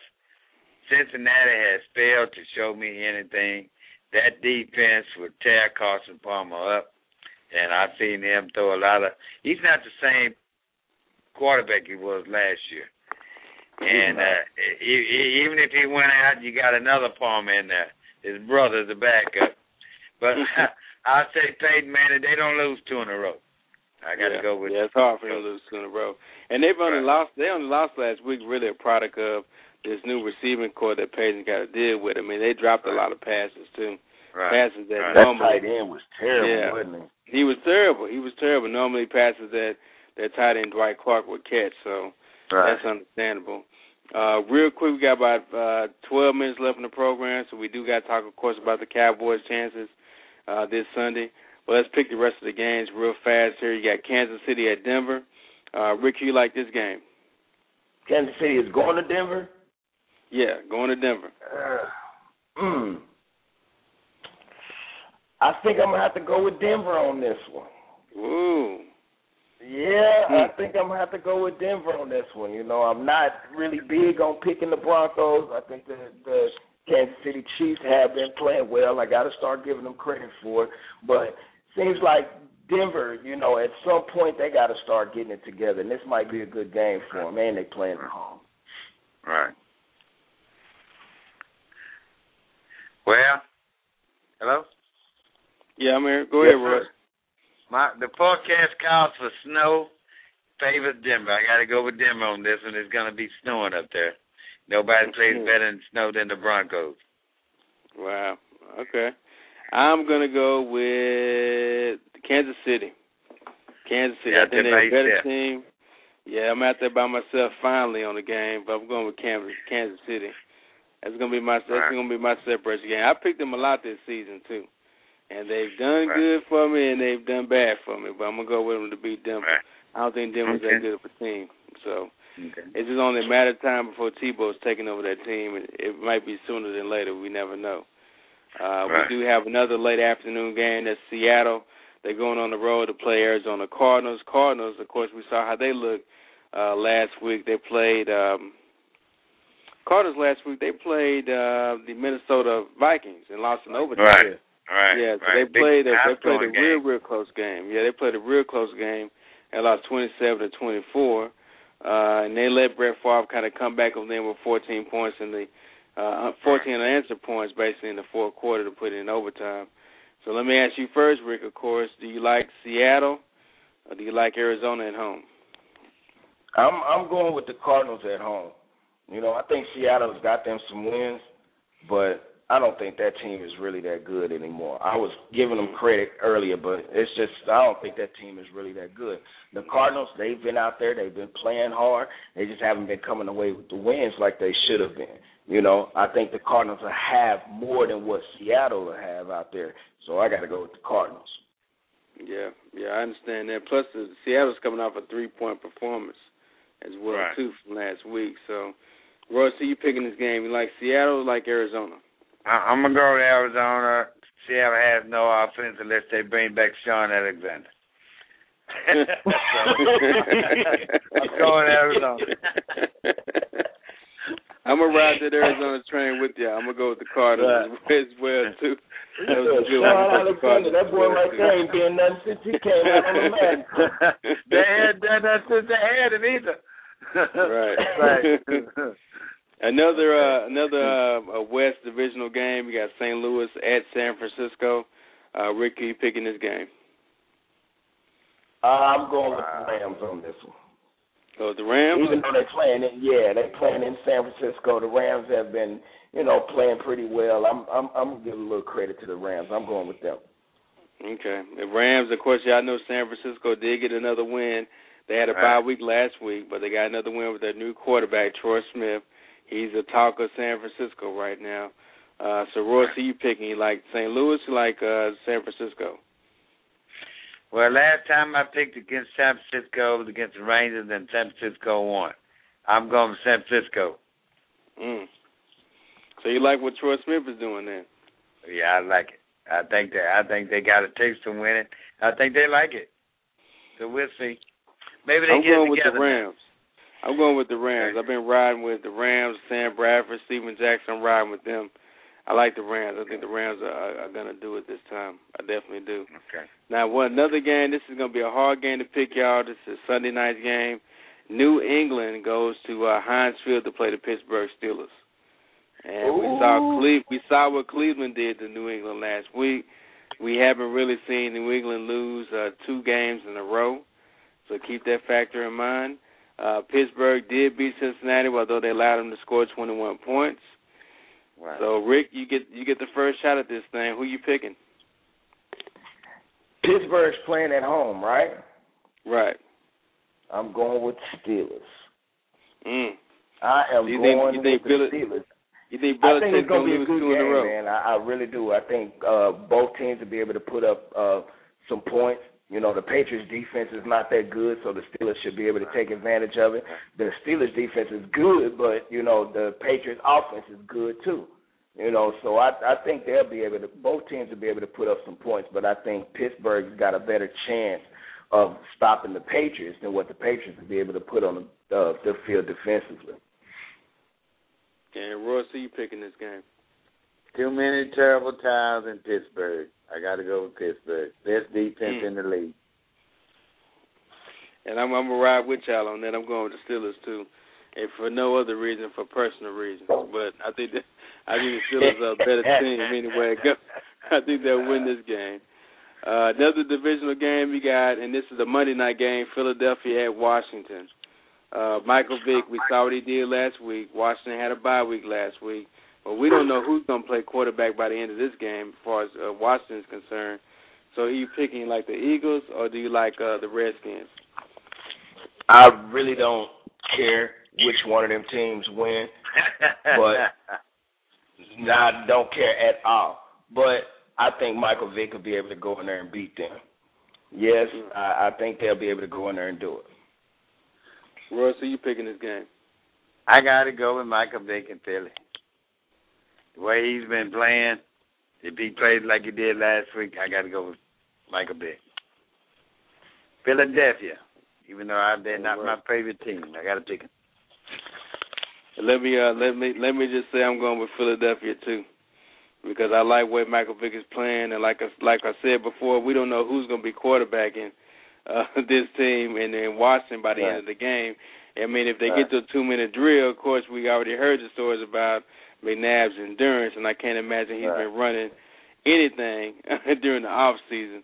Cincinnati has failed to show me anything. That defense would tear Carson Palmer up, and I've seen him throw a lot of. He's not the same quarterback he was last year. And uh, even if he went out, you got another Palmer in there. His brother's the backup. But I say Peyton Manning, they don't lose two in a row. I got to yeah. go with Yeah, it's hard for them to lose two in a row. And they've only Right. lost. They only lost last week. Really, a product of this new receiving core that Peyton got to deal with. I mean, they dropped a lot of passes too. right. Passes that Right. That normally tight end was terrible, Yeah. wasn't he? he was terrible. He was terrible. Normally passes that that tight end Dwight Clark would catch. So Right. that's understandable. Uh, real quick, we got about uh, 12 minutes left in the program, so we do got to talk, of course, about the Cowboys' chances uh, this Sunday. But let's pick the rest of the games real fast here. You got Kansas City at Denver. Uh, Rick, you like this game? Kansas City is going to Denver. Yeah, going to Denver. Uh, mm. I think I'm gonna have to go with Denver on this one. Ooh. Yeah, I Hmm. think I'm gonna have to go with Denver on this one. You know, I'm not really big on picking the Broncos. I think the the Kansas City Chiefs have been playing well. I got to start giving them credit for it. But seems like Denver, you know, at some point they got to start getting it together, and this might be a good game for them. And they playing at home. Right. Well, hello. Yeah, I'm here. Go Yes, ahead, sir. Royce. My the forecast calls for snow. Favors Denver. I got to go with Denver on this one. It's going to be snowing up there. Nobody plays Mhm. better in snow than the Broncos. Wow. Okay. I'm gonna go with Kansas City. Kansas City. Yeah, I think they're a better team. Yeah, I'm out there by myself finally on the game, but I'm going with Kansas Kansas City. That's gonna be my that's Right. gonna be my separation game. I picked them a lot this season too. and they've done Right. good for me and they've done bad for me. But I'm gonna go with them to beat Denver. Right. I don't think Denver's Okay. that good of a team. So Okay. it's just only a matter of time before Tebow's taking over that team, and it might be sooner than later. We never know. Uh, Right. We do have another late afternoon game. That's Seattle. They're going on the road to play Arizona Cardinals. Cardinals, of course, we saw how they looked uh, last week. They played um, Cardinals last week. They played uh, the Minnesota Vikings and lost in overtime. Right. Right. Yeah, so right. they Big played a they played a game. real real close game. Yeah, they played a real close game and lost twenty seven to twenty four. Uh, and they let Brett Favre kind of come back on them with 14 points in the uh, 14 unanswered points basically in the fourth quarter to put in overtime. So let me ask you first, Rick. Of course, do you like Seattle or do you like Arizona at home? I'm I'm going with the Cardinals at home. You know, I think Seattle's got them some wins, but I don't think that team is really that good anymore. I was giving them credit earlier, but it's just I don't think that team is really that good. The Cardinals, they've been out there, they've been playing hard. They just haven't been coming away with the wins like they should have been. You know, I think the Cardinals will have more than what Seattle will have out there. So I got to go with the Cardinals. Yeah, yeah, I understand that. Plus, the Seattle's coming off a three-point performance as well Right. too from last week. So, Roy, so you picking this game? You like Seattle or like Arizona? I- I'm gonna go to Arizona. Seattle has no offense unless they bring back Shaun Alexander. so, I'm going to Arizona. I'm gonna ride that Arizona train with you. I'm gonna go with the Cardinals as well too. That was a good one. Sean I like the Cardinals that boy as right there ain't been nothing since he came out on the mat. they had done that since they had it either. Right. right. Another uh, another uh, West Divisional game. You got St. Louis at San Francisco. Uh, Rick, who you picking this game? Uh, I'm going with the Rams on this one. Oh, the Rams. Even though they're playing it, yeah, they're playing in San Francisco. The Rams have been, you know, playing pretty well. I'm, I'm, I'm gonna give a little credit to the Rams. I'm going with them. Okay. The Rams, of course, y'all know San Francisco did get another win. They had a Right. bye week last week, but they got another win with their new quarterback, Troy Smith. He's the talk of San Francisco right now. Uh, so, Roy, who you picking? You like St. Louis or like uh, San Francisco? Well, last time I picked against San Francisco it was against the Rangers, and San Francisco won. I'm going with San Francisco. Mm. So you like what Troy Smith is doing then? Yeah, I like it. I think that I think they got a taste to win it. I think they like it. So we'll see. Maybe they I'm get going with together. the Rams. I'm going with the Rams. I've been riding with the Rams, Sam Bradford, Steven Jackson. I'm riding with them. I like the Rams. I think the Rams are, are going to do it this time. I definitely do. Okay. Now, one another game. This is going to be a hard game to pick, y'all. This is Sunday night's game. New England goes to uh, Heinz Field to play the Pittsburgh Steelers, and we saw Cle- we saw what Cleveland did to New England last week. We haven't really seen New England lose uh, two games in a row, so keep that factor in mind. Uh, Pittsburgh did beat Cincinnati, although they allowed them to score 21 points. Right. So, Rick, you get you get the first shot at this thing. Who you picking? Pittsburgh's playing at home, right? Right. I'm going with the Steelers. Mm. I am You think- going you think with the Billy- Steelers. You think I think it's gonna be a good two a game, man. I, I really do. I think uh, both teams will be able to put up uh, some points. You know, the Patriots' defense is not that good, so the Steelers should be able to take advantage of it. The Steelers' defense is good, but you know the Patriots' offense is good too. You know, so I I think they'll be able to. Both teams will be able to put up some points, but I think Pittsburgh's got a better chance of stopping the Patriots than what the Patriots will be able to put on the, uh, the field defensively. And Roy, so you picking this game? Too many terrible times in Pittsburgh. I got to go with Pittsburgh. Best defense Mm. in the league. And I'm, I'm gonna ride with y'all on that. I'm going with the Steelers too, and for no other reason, for personal reasons. But I think that I think the Steelers are a better team anyway. I think they'll win this game. Uh, another divisional game we got, and this is a Monday night game. Philadelphia at Washington. Uh, Michael Vick, we saw what he did last week. Washington had a bye week last week, but we don't know who's gonna play quarterback by the end of this game, as far as uh, Washington's concerned. So, are you picking like the Eagles, or do you like uh, the Redskins? I really don't care which one of them teams win. But- I don't care at all. But I think Michael Vick will be able to go in there and beat them. Yes, I, I think they'll be able to go in there and do it. Royce, who you picking this game? I got to go with Michael Vick in Philly. The way he's been playing, if he plays like he did last week, I got to go with Michael Vick. Philadelphia, even though I, they're not my favorite team, I got to pick them. Let me uh, let me let me just say I'm going with Philadelphia too, because I like where Michael Vick is playing, and like I, like I said before, we don't know who's going to be quarterbacking uh, this team, and then Washington by the Right. end of the game. I mean, if they Right. get to a two minute drill, of course we already heard the stories about McNabb's endurance, and I can't imagine he's Right. been running anything during the off season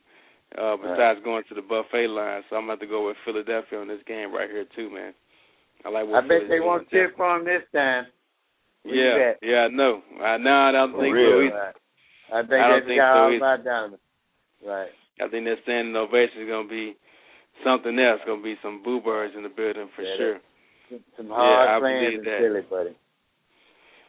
uh, besides going to the buffet line. So I'm going to have to go with Philadelphia on this game right here too, man. I like I bet they won't cheer for him this time. Where Yeah, yeah, I know. I know. I don't For think real. so. either. Right. I think I don't think got so all either. Right. I think that standing ovation is going to be something else. Going to be some boo birds in the building for Yeah, sure. Some Yeah, hard I playing believe in. Philly, buddy.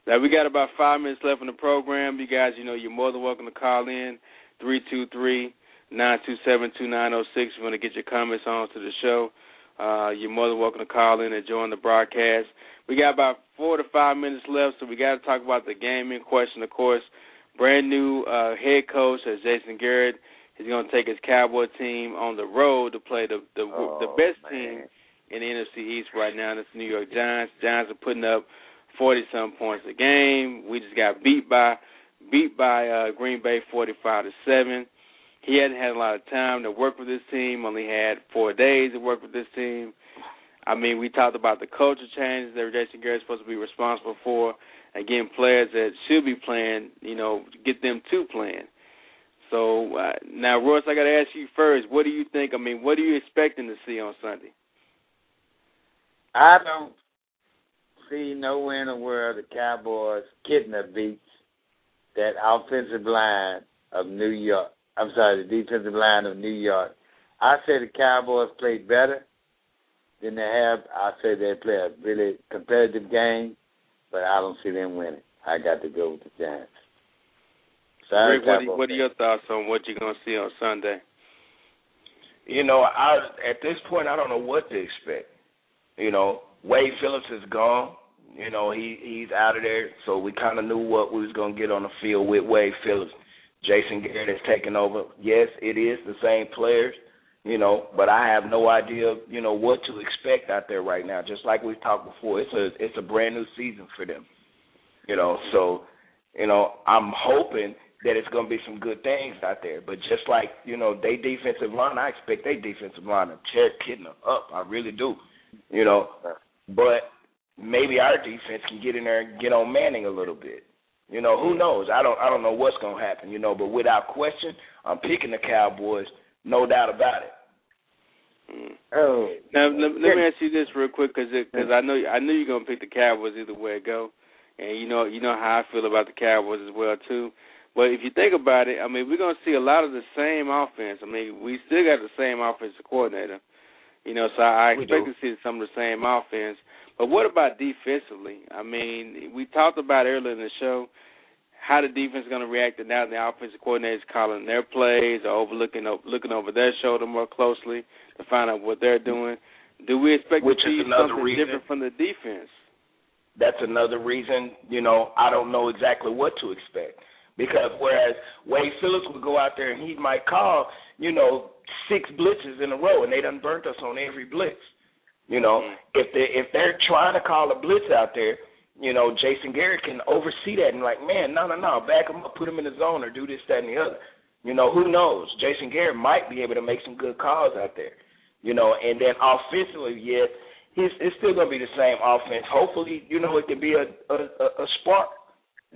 Now we got about five minutes left in the program. You guys, you know, you're more than welcome to call in three two three nine two seven two nine zero six. You want to get your comments on to the show. Uh, you're more than welcome to call in and join the broadcast. We got about four to five minutes left, so we got to talk about the game in question. Of course, brand new uh, head coach as Jason Garrett. He's going to take his Cowboy team on the road to play the the, the Oh, best man. team in the NFC East right now. and It's the New York Giants. Giants are putting up forty some points a game. We just got beat by beat by uh, Green Bay forty five to seven. He hadn't had a lot of time to work with this team. Only had four days to work with this team. I mean, we talked about the culture changes that Jason Garrett's supposed to be responsible for, getting players that should be playing. You know, get them to playing. So uh, now, Royce, I got to ask you first. What do you think? I mean, what are you expecting to see on Sunday? I don't see nowhere in the world the Cowboys Kitna beats that offensive line of New York. I'm sorry, the defensive line of New York. I say the Cowboys played better than they have. I say they play a really competitive game, but I don't see them winning. I got to go with the Giants. Sorry, Rick, what, are, what are your thoughts on what you're going to see on Sunday? You know, I at this point I don't know what to expect. You know, Wade Phillips is gone. You know, he he's out of there, so we kind of knew what we was gonna get on the field with Wade Phillips. Jason Garrett has taken over. Yes, it is the same players, you know, but I have no idea, you know, what to expect out there right now. Just like we've talked before, it's a it's a brand new season for them. You know, so you know, I'm hoping that it's going to be some good things out there. But just like you know, they defensive line, I expect they defensive line to tear Kitna up. I really do. You know, but maybe our defense can get in there and get on Manning a little bit. You know, who knows? I don't I don't know what's going to happen. You know, but without question, I'm picking the Cowboys, no doubt about it. Mm. Oh, Now, let, let me ask you this real quick, because because I know I knew you're gonna pick the Cowboys either way it go, and you know you know how I feel about the Cowboys as well too. But if you think about it, I mean we're gonna see a lot of the same offense. I mean we still got the same offensive coordinator, you know, so I expect to see some of the same offense. But what about defensively? I mean, we talked about earlier in the show how the defense is going to react to now the offensive coordinator is calling their plays or overlooking looking over their shoulder more closely to find out what they're doing. Do we expect Which to see something reason- different from the defense? that's another reason, you know, I don't know exactly what to expect. Because whereas Wade Phillips would go out there and he might call, you know, six blitzes in a row and they done burnt us on every blitz. You know, mm-hmm. if they if they're trying to call a blitz out there, you know, Jason Garrett can oversee that and like, man, no, no, no, back him up, put him in the zone or do this, that, and the other. You know, who knows? Jason Garrett might be able to make some good calls out there. You know, and then offensively, yes, it's, it's still gonna be the same offense. Hopefully, you know, it can be a a, a, a spark.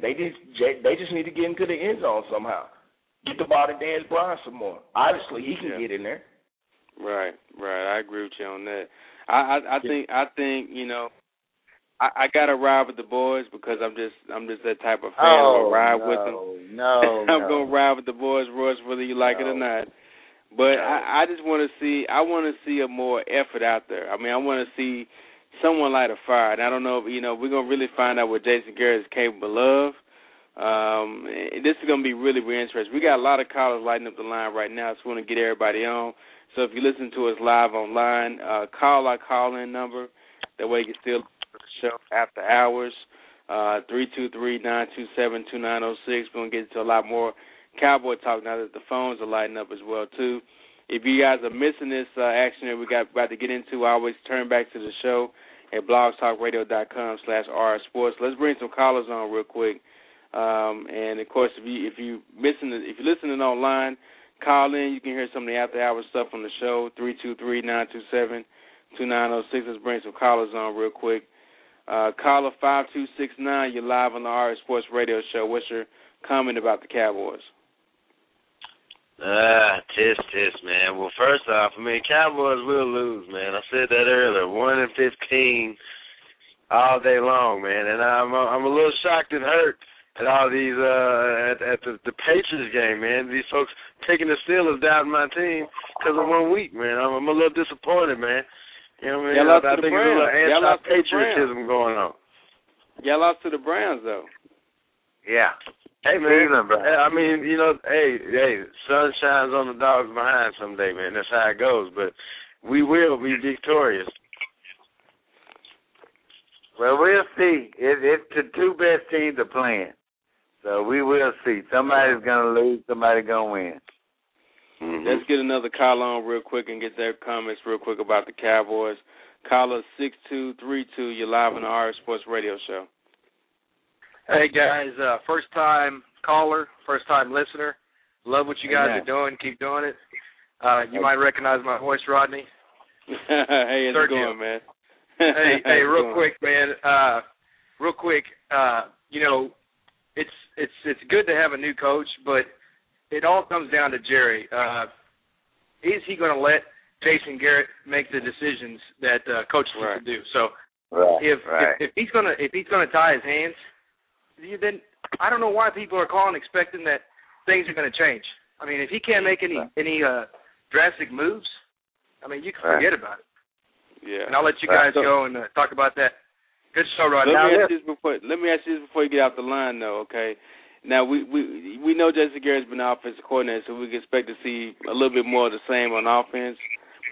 They just they just need to get into the end zone somehow. Get the ball to Dez Bryant some more. Obviously, he can Yeah. get in there. Right, right. I agree with you on that. I, I, I think, I think, you know, I, I gotta ride with the boys because I'm just, I'm just that type of fan. I'm oh gonna ride no, with them. No, I'm no. gonna ride with the boys, Royce, whether you like it or not. But No. I, I just want to see, I want to see a more effort out there. I mean, I want to see someone light a fire. And I don't know, if, you know, we're gonna really find out what Jason Garrett is capable of. Um, this is going to be really, really interesting. We got a lot of callers lighting up the line right now, so we want to get everybody on. So if you listen to us live online, uh, call our call-in number. That way you can still to show after hours. Uh, three two three nine two seven two nine zero six. We're gonna get into a lot more cowboy talk now that the phones are lighting up as well too. If you guys are missing this uh, action that we got about to get into, I always turn back to the show at blogtalkradio.com slash rsports. Let's bring some callers on real quick. Um, and of course, if you if you missing if you're listening online, call in. You can hear some of the after hours stuff on the show three two three nine two seven two nine zero six. Let's bring some callers on real quick. Uh, caller five two six nine. You're live on the RS Sports Radio Show. What's your comment about the Cowboys? Ah, tis tis, man. Well, first off, I mean, Cowboys will lose, man. I said that earlier. One in fifteen all day long, man. And I'm I'm a little shocked and hurt at all these uh at, at the, the Patriots game, man. These folks taking the Steelers down my team because of one week, man. I'm, I'm a little disappointed, man. You know what I mean? Y'all lost I to the think there's a little lost to the anti-patriotism going on. Y'all lost to the Browns though. Yeah. Hey man, I mean, you know, hey, hey, sun shines on the dogs behind someday, man. That's how it goes. But we will be victorious. Well, we'll see. It, it's the two best teams are playing, so we will see. Somebody's gonna lose. Somebody's gonna win. Mm-hmm. Let's get another call on real quick and get their comments real quick about the Cowboys. Caller six two three two. You're live on the RS Sports Radio Show. Hey guys, uh, first time caller, first time listener. Love what you guys Amen. are doing. Keep doing it. Uh, you might recognize my voice, Rodney. hey, how's Third it going, man? hey, hey, real quick, man. Uh, real quick. Uh, you know, it's it's it's good to have a new coach, but it all comes down to Jerry. Uh, is he going to let Jason Garrett make the decisions that uh, coaches Right. need to do? So Right. if, right. if if he's gonna if he's gonna tie his hands, then I don't know why people are calling expecting that things are gonna change. I mean, if he can't make any any uh drastic moves, I mean, you can Right. forget about it. Yeah. And I'll let you Right. guys go and uh, talk about that. Good show, Rod. Let Now, me ask you this before. Let me ask you this before you get off the line, though. Okay. Now we we we know Jason Garrett's been the offensive coordinator, so we can expect to see a little bit more of the same on offense.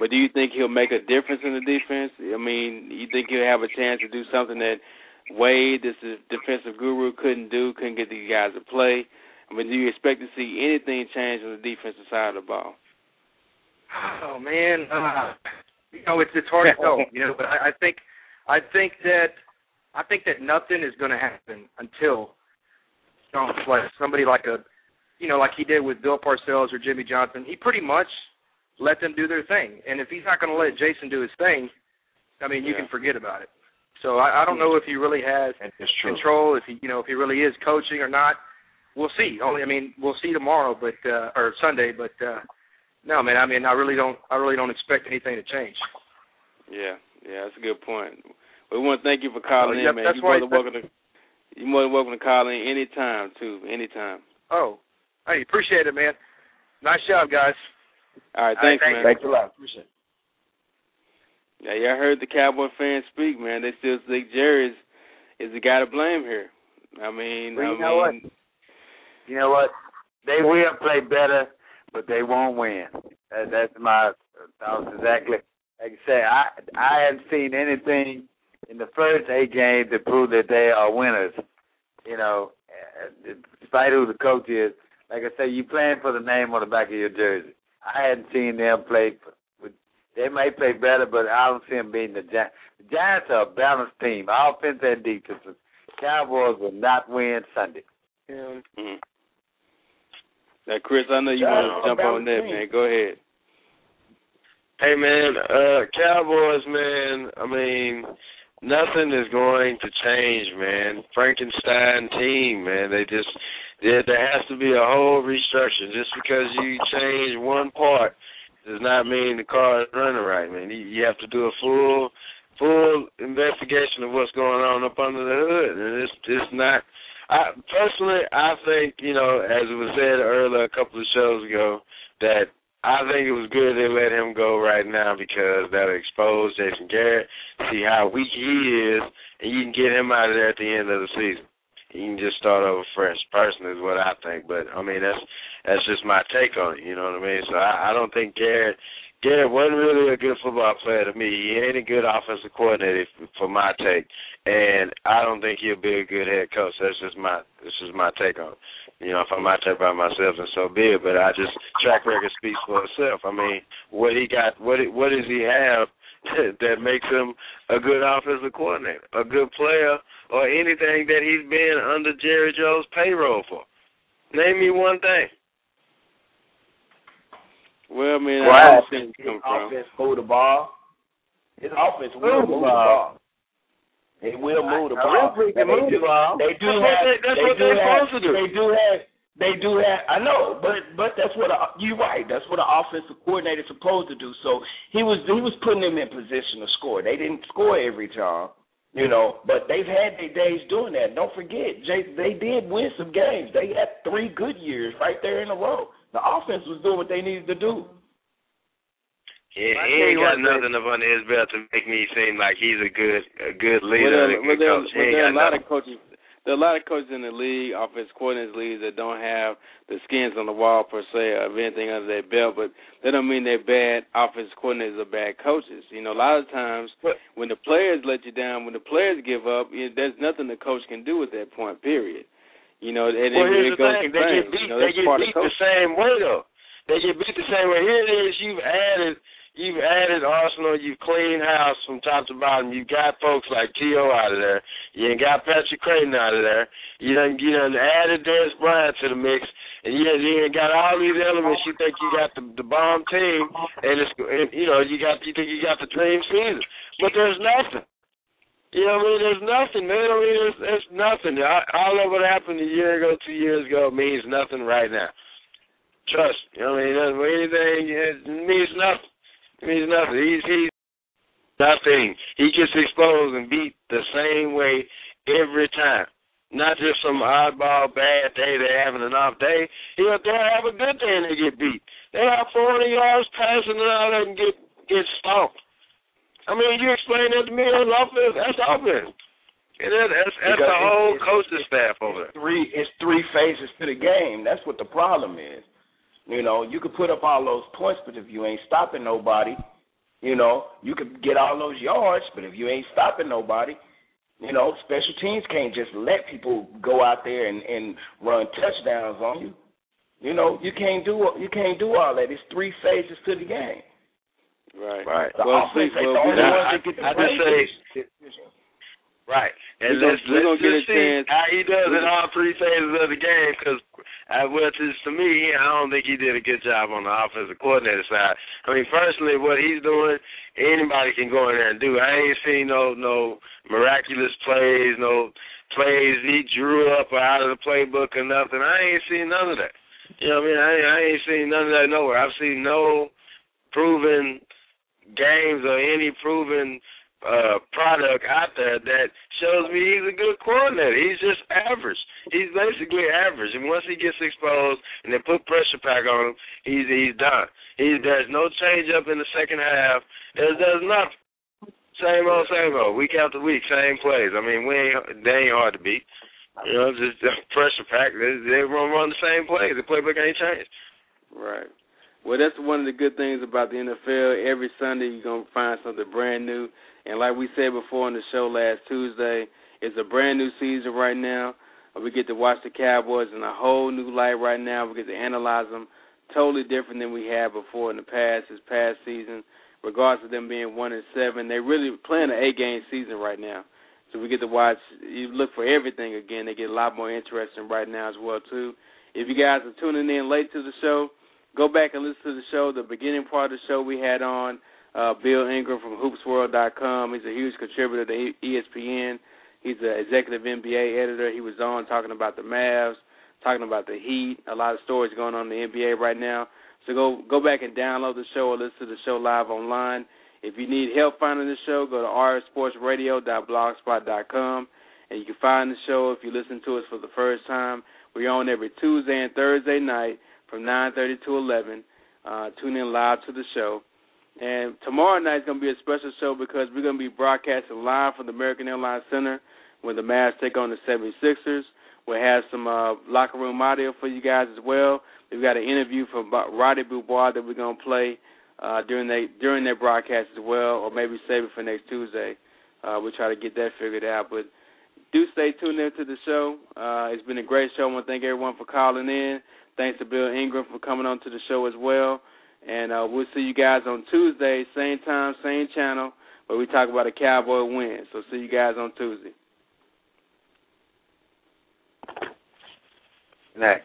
But do you think he'll make a difference in the defense? I mean, you think he'll have a chance to do something that Wade, this is defensive guru, couldn't do, couldn't get these guys to play? I mean, do you expect to see anything change on the defensive side of the ball? Oh man, uh, you know it's it's hard to know, you know. But I, I think I think that I think that nothing is going to happen until you know, somebody like a you know like he did with Bill Parcells or Jimmy Johnson. He pretty much let them do their thing, and if he's not going to let Jason do his thing, I mean you Yeah. can forget about it. So I, I don't know if he really has control, if he you know if he really is coaching or not. We'll see. Only I mean we'll see tomorrow, but uh, or Sunday, but. uh no, man. I mean, I really don't. I really don't expect anything to change. Yeah, yeah, that's a good point. We want to thank you for calling Oh, in, man. that's You're why- more than welcome to. You're more than welcome to call in anytime, too. Anytime. Oh, hey, appreciate it, man. Nice job, guys. All right, All right, thanks, thank man. Thanks a lot. Appreciate it. Yeah, y'all heard the Cowboy fans speak, man. They still think Jerry is, is the guy to blame here. I mean, Well, I you know what? mean, You know what? They will play better, but they won't win. That, that's my thoughts exactly. Like I say, I I haven't seen anything in the first eight games that prove that they are winners. You know, uh, despite who the coach is. Like I say, you playing for the name on the back of your jersey. I hadn't seen them play. With, they may play better, but I don't see them beating the Giants. The Giants are a balanced team, offense and defense. Cowboys will not win Sunday. Yeah. mhm. now, Chris, I know you Yeah, want to jump on that, team. man. Go ahead. Hey man, uh Cowboys man, I mean nothing is going to change, man. Frankenstein team, man. They just there there has to be a whole restructure. Just because you change one part does not mean the car is running right, man. You, you have to do a full full investigation of what's going on up under the hood. And it's it's not I personally I think, you know, as it was said earlier a couple of shows ago, that I think it was good they let him go right now because that'll expose Jason Garrett, see how weak he is, and you can get him out of there at the end of the season. you can just start over fresh. Personally, is what I think. But I mean, that's that's just my take on it. You know what I mean? So I, I don't think Garrett Garrett wasn't really a good football player to me. He ain't a good offensive coordinator for my take, and I don't think he'll be a good head coach. That's just my this is my take on it. You know, if I might take by myself, and so be it. But I just track record speaks for itself. I mean, what he got, what what does he have that makes him a good offensive coordinator, a good player, or anything that he's been under Jerry Jones' payroll for? Name me one thing. Well, I mean, Well, I his understand where you come from. offense move the ball. His offense will move the ball. It will move the I- I ball. really can they move do- the ball. They do That's what have. they- that's they what do they're have, supposed to do. They do have. They do have. I know, but but that's what a, you're right. That's what an offensive coordinator is supposed to do. So he was he was putting them in position to score. They didn't score every time, you know, but they've had their days doing that. Don't forget, Jay, they did win some games. They had three good years right there in a row. The offense was doing what they needed to do. He, he tell ain't you got what, nothing up under his belt to make me seem like he's a good a good Well, leader there, a good there, coach. Well, there are a lot nothing. of coaches. There are a lot of coaches in the league, offense coordinators leagues that don't have the skins on the wall per se of anything under their belt, but that don't mean they're bad offense coordinators or bad coaches. You know, a lot of times when the players let you down, when the players give up, you know, there's nothing the coach can do at that point. Period. You know, and well, here's it the thing: they get beat. You know, they get beat the same way though. They get beat the same way. Here it is. You've added. You've added Arsenal. You've cleaned house from top to bottom. You've got folks like T.O. out of there. You ain't got Patrick Crayton out of there. You done you done added Dez Bryant to the mix, and you done, you done got all these elements. You think you got the the bomb team, and it's and, you know you got you think you got the dream season, but there's nothing. You know I mean? There's nothing, man. I mean, there's, there's nothing. All of what happened a year ago, two years ago means nothing right now. Trust. You know what I mean? It doesn't anything. It means nothing. It means nothing. He's he's nothing. He gets exposed and beat the same way every time. Not just some oddball bad day they're having an off day. He'll they'll have a good day and they get beat. They have 400 yards passing all that and get get stomped. I mean, you explain that to me on offense. That's offense. And that, that's that's the whole it's- coaching staff over there. three it's three phases to the game. That's what the problem is. You know, you could put up all those points, but if you ain't stopping nobody, you know, you could get all those yards, but if you ain't stopping nobody, you know, special teams can't just let people go out there and, and run touchdowns on you. You know, you can't do you can't do all that. It's three phases to the game. Right. Right. The Well, offense see, well, the only I- ones I- that get the I just praise. Right. And let's, we're let's a see how he does in all three phases of the game because, uh, well, to, to me, I don't think he did a good job on the offensive coordinator side. I mean, personally, what he's doing, anybody can go in there and do. I ain't seen no no miraculous plays, no plays he drew up out of the playbook or nothing. I ain't seen none of that. You know what I mean? I I ain't seen none of that nowhere. I've seen no proven games or any proven uh product out there that shows me he's a good coordinator. He's just average. He's basically average. And once he gets exposed and they put pressure pack on him, he's he's done. He's there's no change up in the second half. There's there's nothing. Same old, same old, week after week, same plays. I mean, we ain't they ain't hard to beat. You know, just pressure pack. They they run run the same plays. The playbook ain't changed. Right. Well, that's one of the good things about the NFL. Every Sunday you're gonna find something brand new, and like we said before on the show last Tuesday, it's a brand new season right now. Uh, we get to watch the Cowboys in a whole new light right now. We get to analyze them totally different than we had before in the past. This past season, regardless of them being one and seven, they're really playing an eight-game season right now. So we get to watch. You look for everything again. They get a lot more interesting right now as well too. If you guys are tuning in late to the show, go back and listen to the show. The beginning part of the show we had on uh, Bill Ingram from HoopsWorld.com. He's a huge contributor to ESPN. He's an executive NBA editor. He was on talking about the Mavs, talking about the Heat. A lot of stories going on in the NBA right now. So go go back and download the show or listen to the show live online. If you need help finding the show, go to rsportsradio.blogspot.com and you can find the show if you listen to us for the first time. We're on every Tuesday and Thursday night from 9:30 to 11. Uh, tune in live to the show. And tomorrow night is going to be a special show because we're going to be broadcasting live from the American Airlines Center when the Mavs take on the 76ers. We'll have some uh, locker room audio for you guys as well. We've got an interview from Roddy Beaubois that we're gonna play uh, during they during their broadcast as well, or maybe save it for next Tuesday. Uh, we'll try to get that figured out. But do stay tuned in to the show. Uh, it's been a great show. I want to thank everyone for calling in. Thanks to Bill Ingram for coming on to the show as well. And uh, we'll see you guys on Tuesday, same time, same channel, where we talk about a Cowboy win. So see you guys on Tuesday. Next.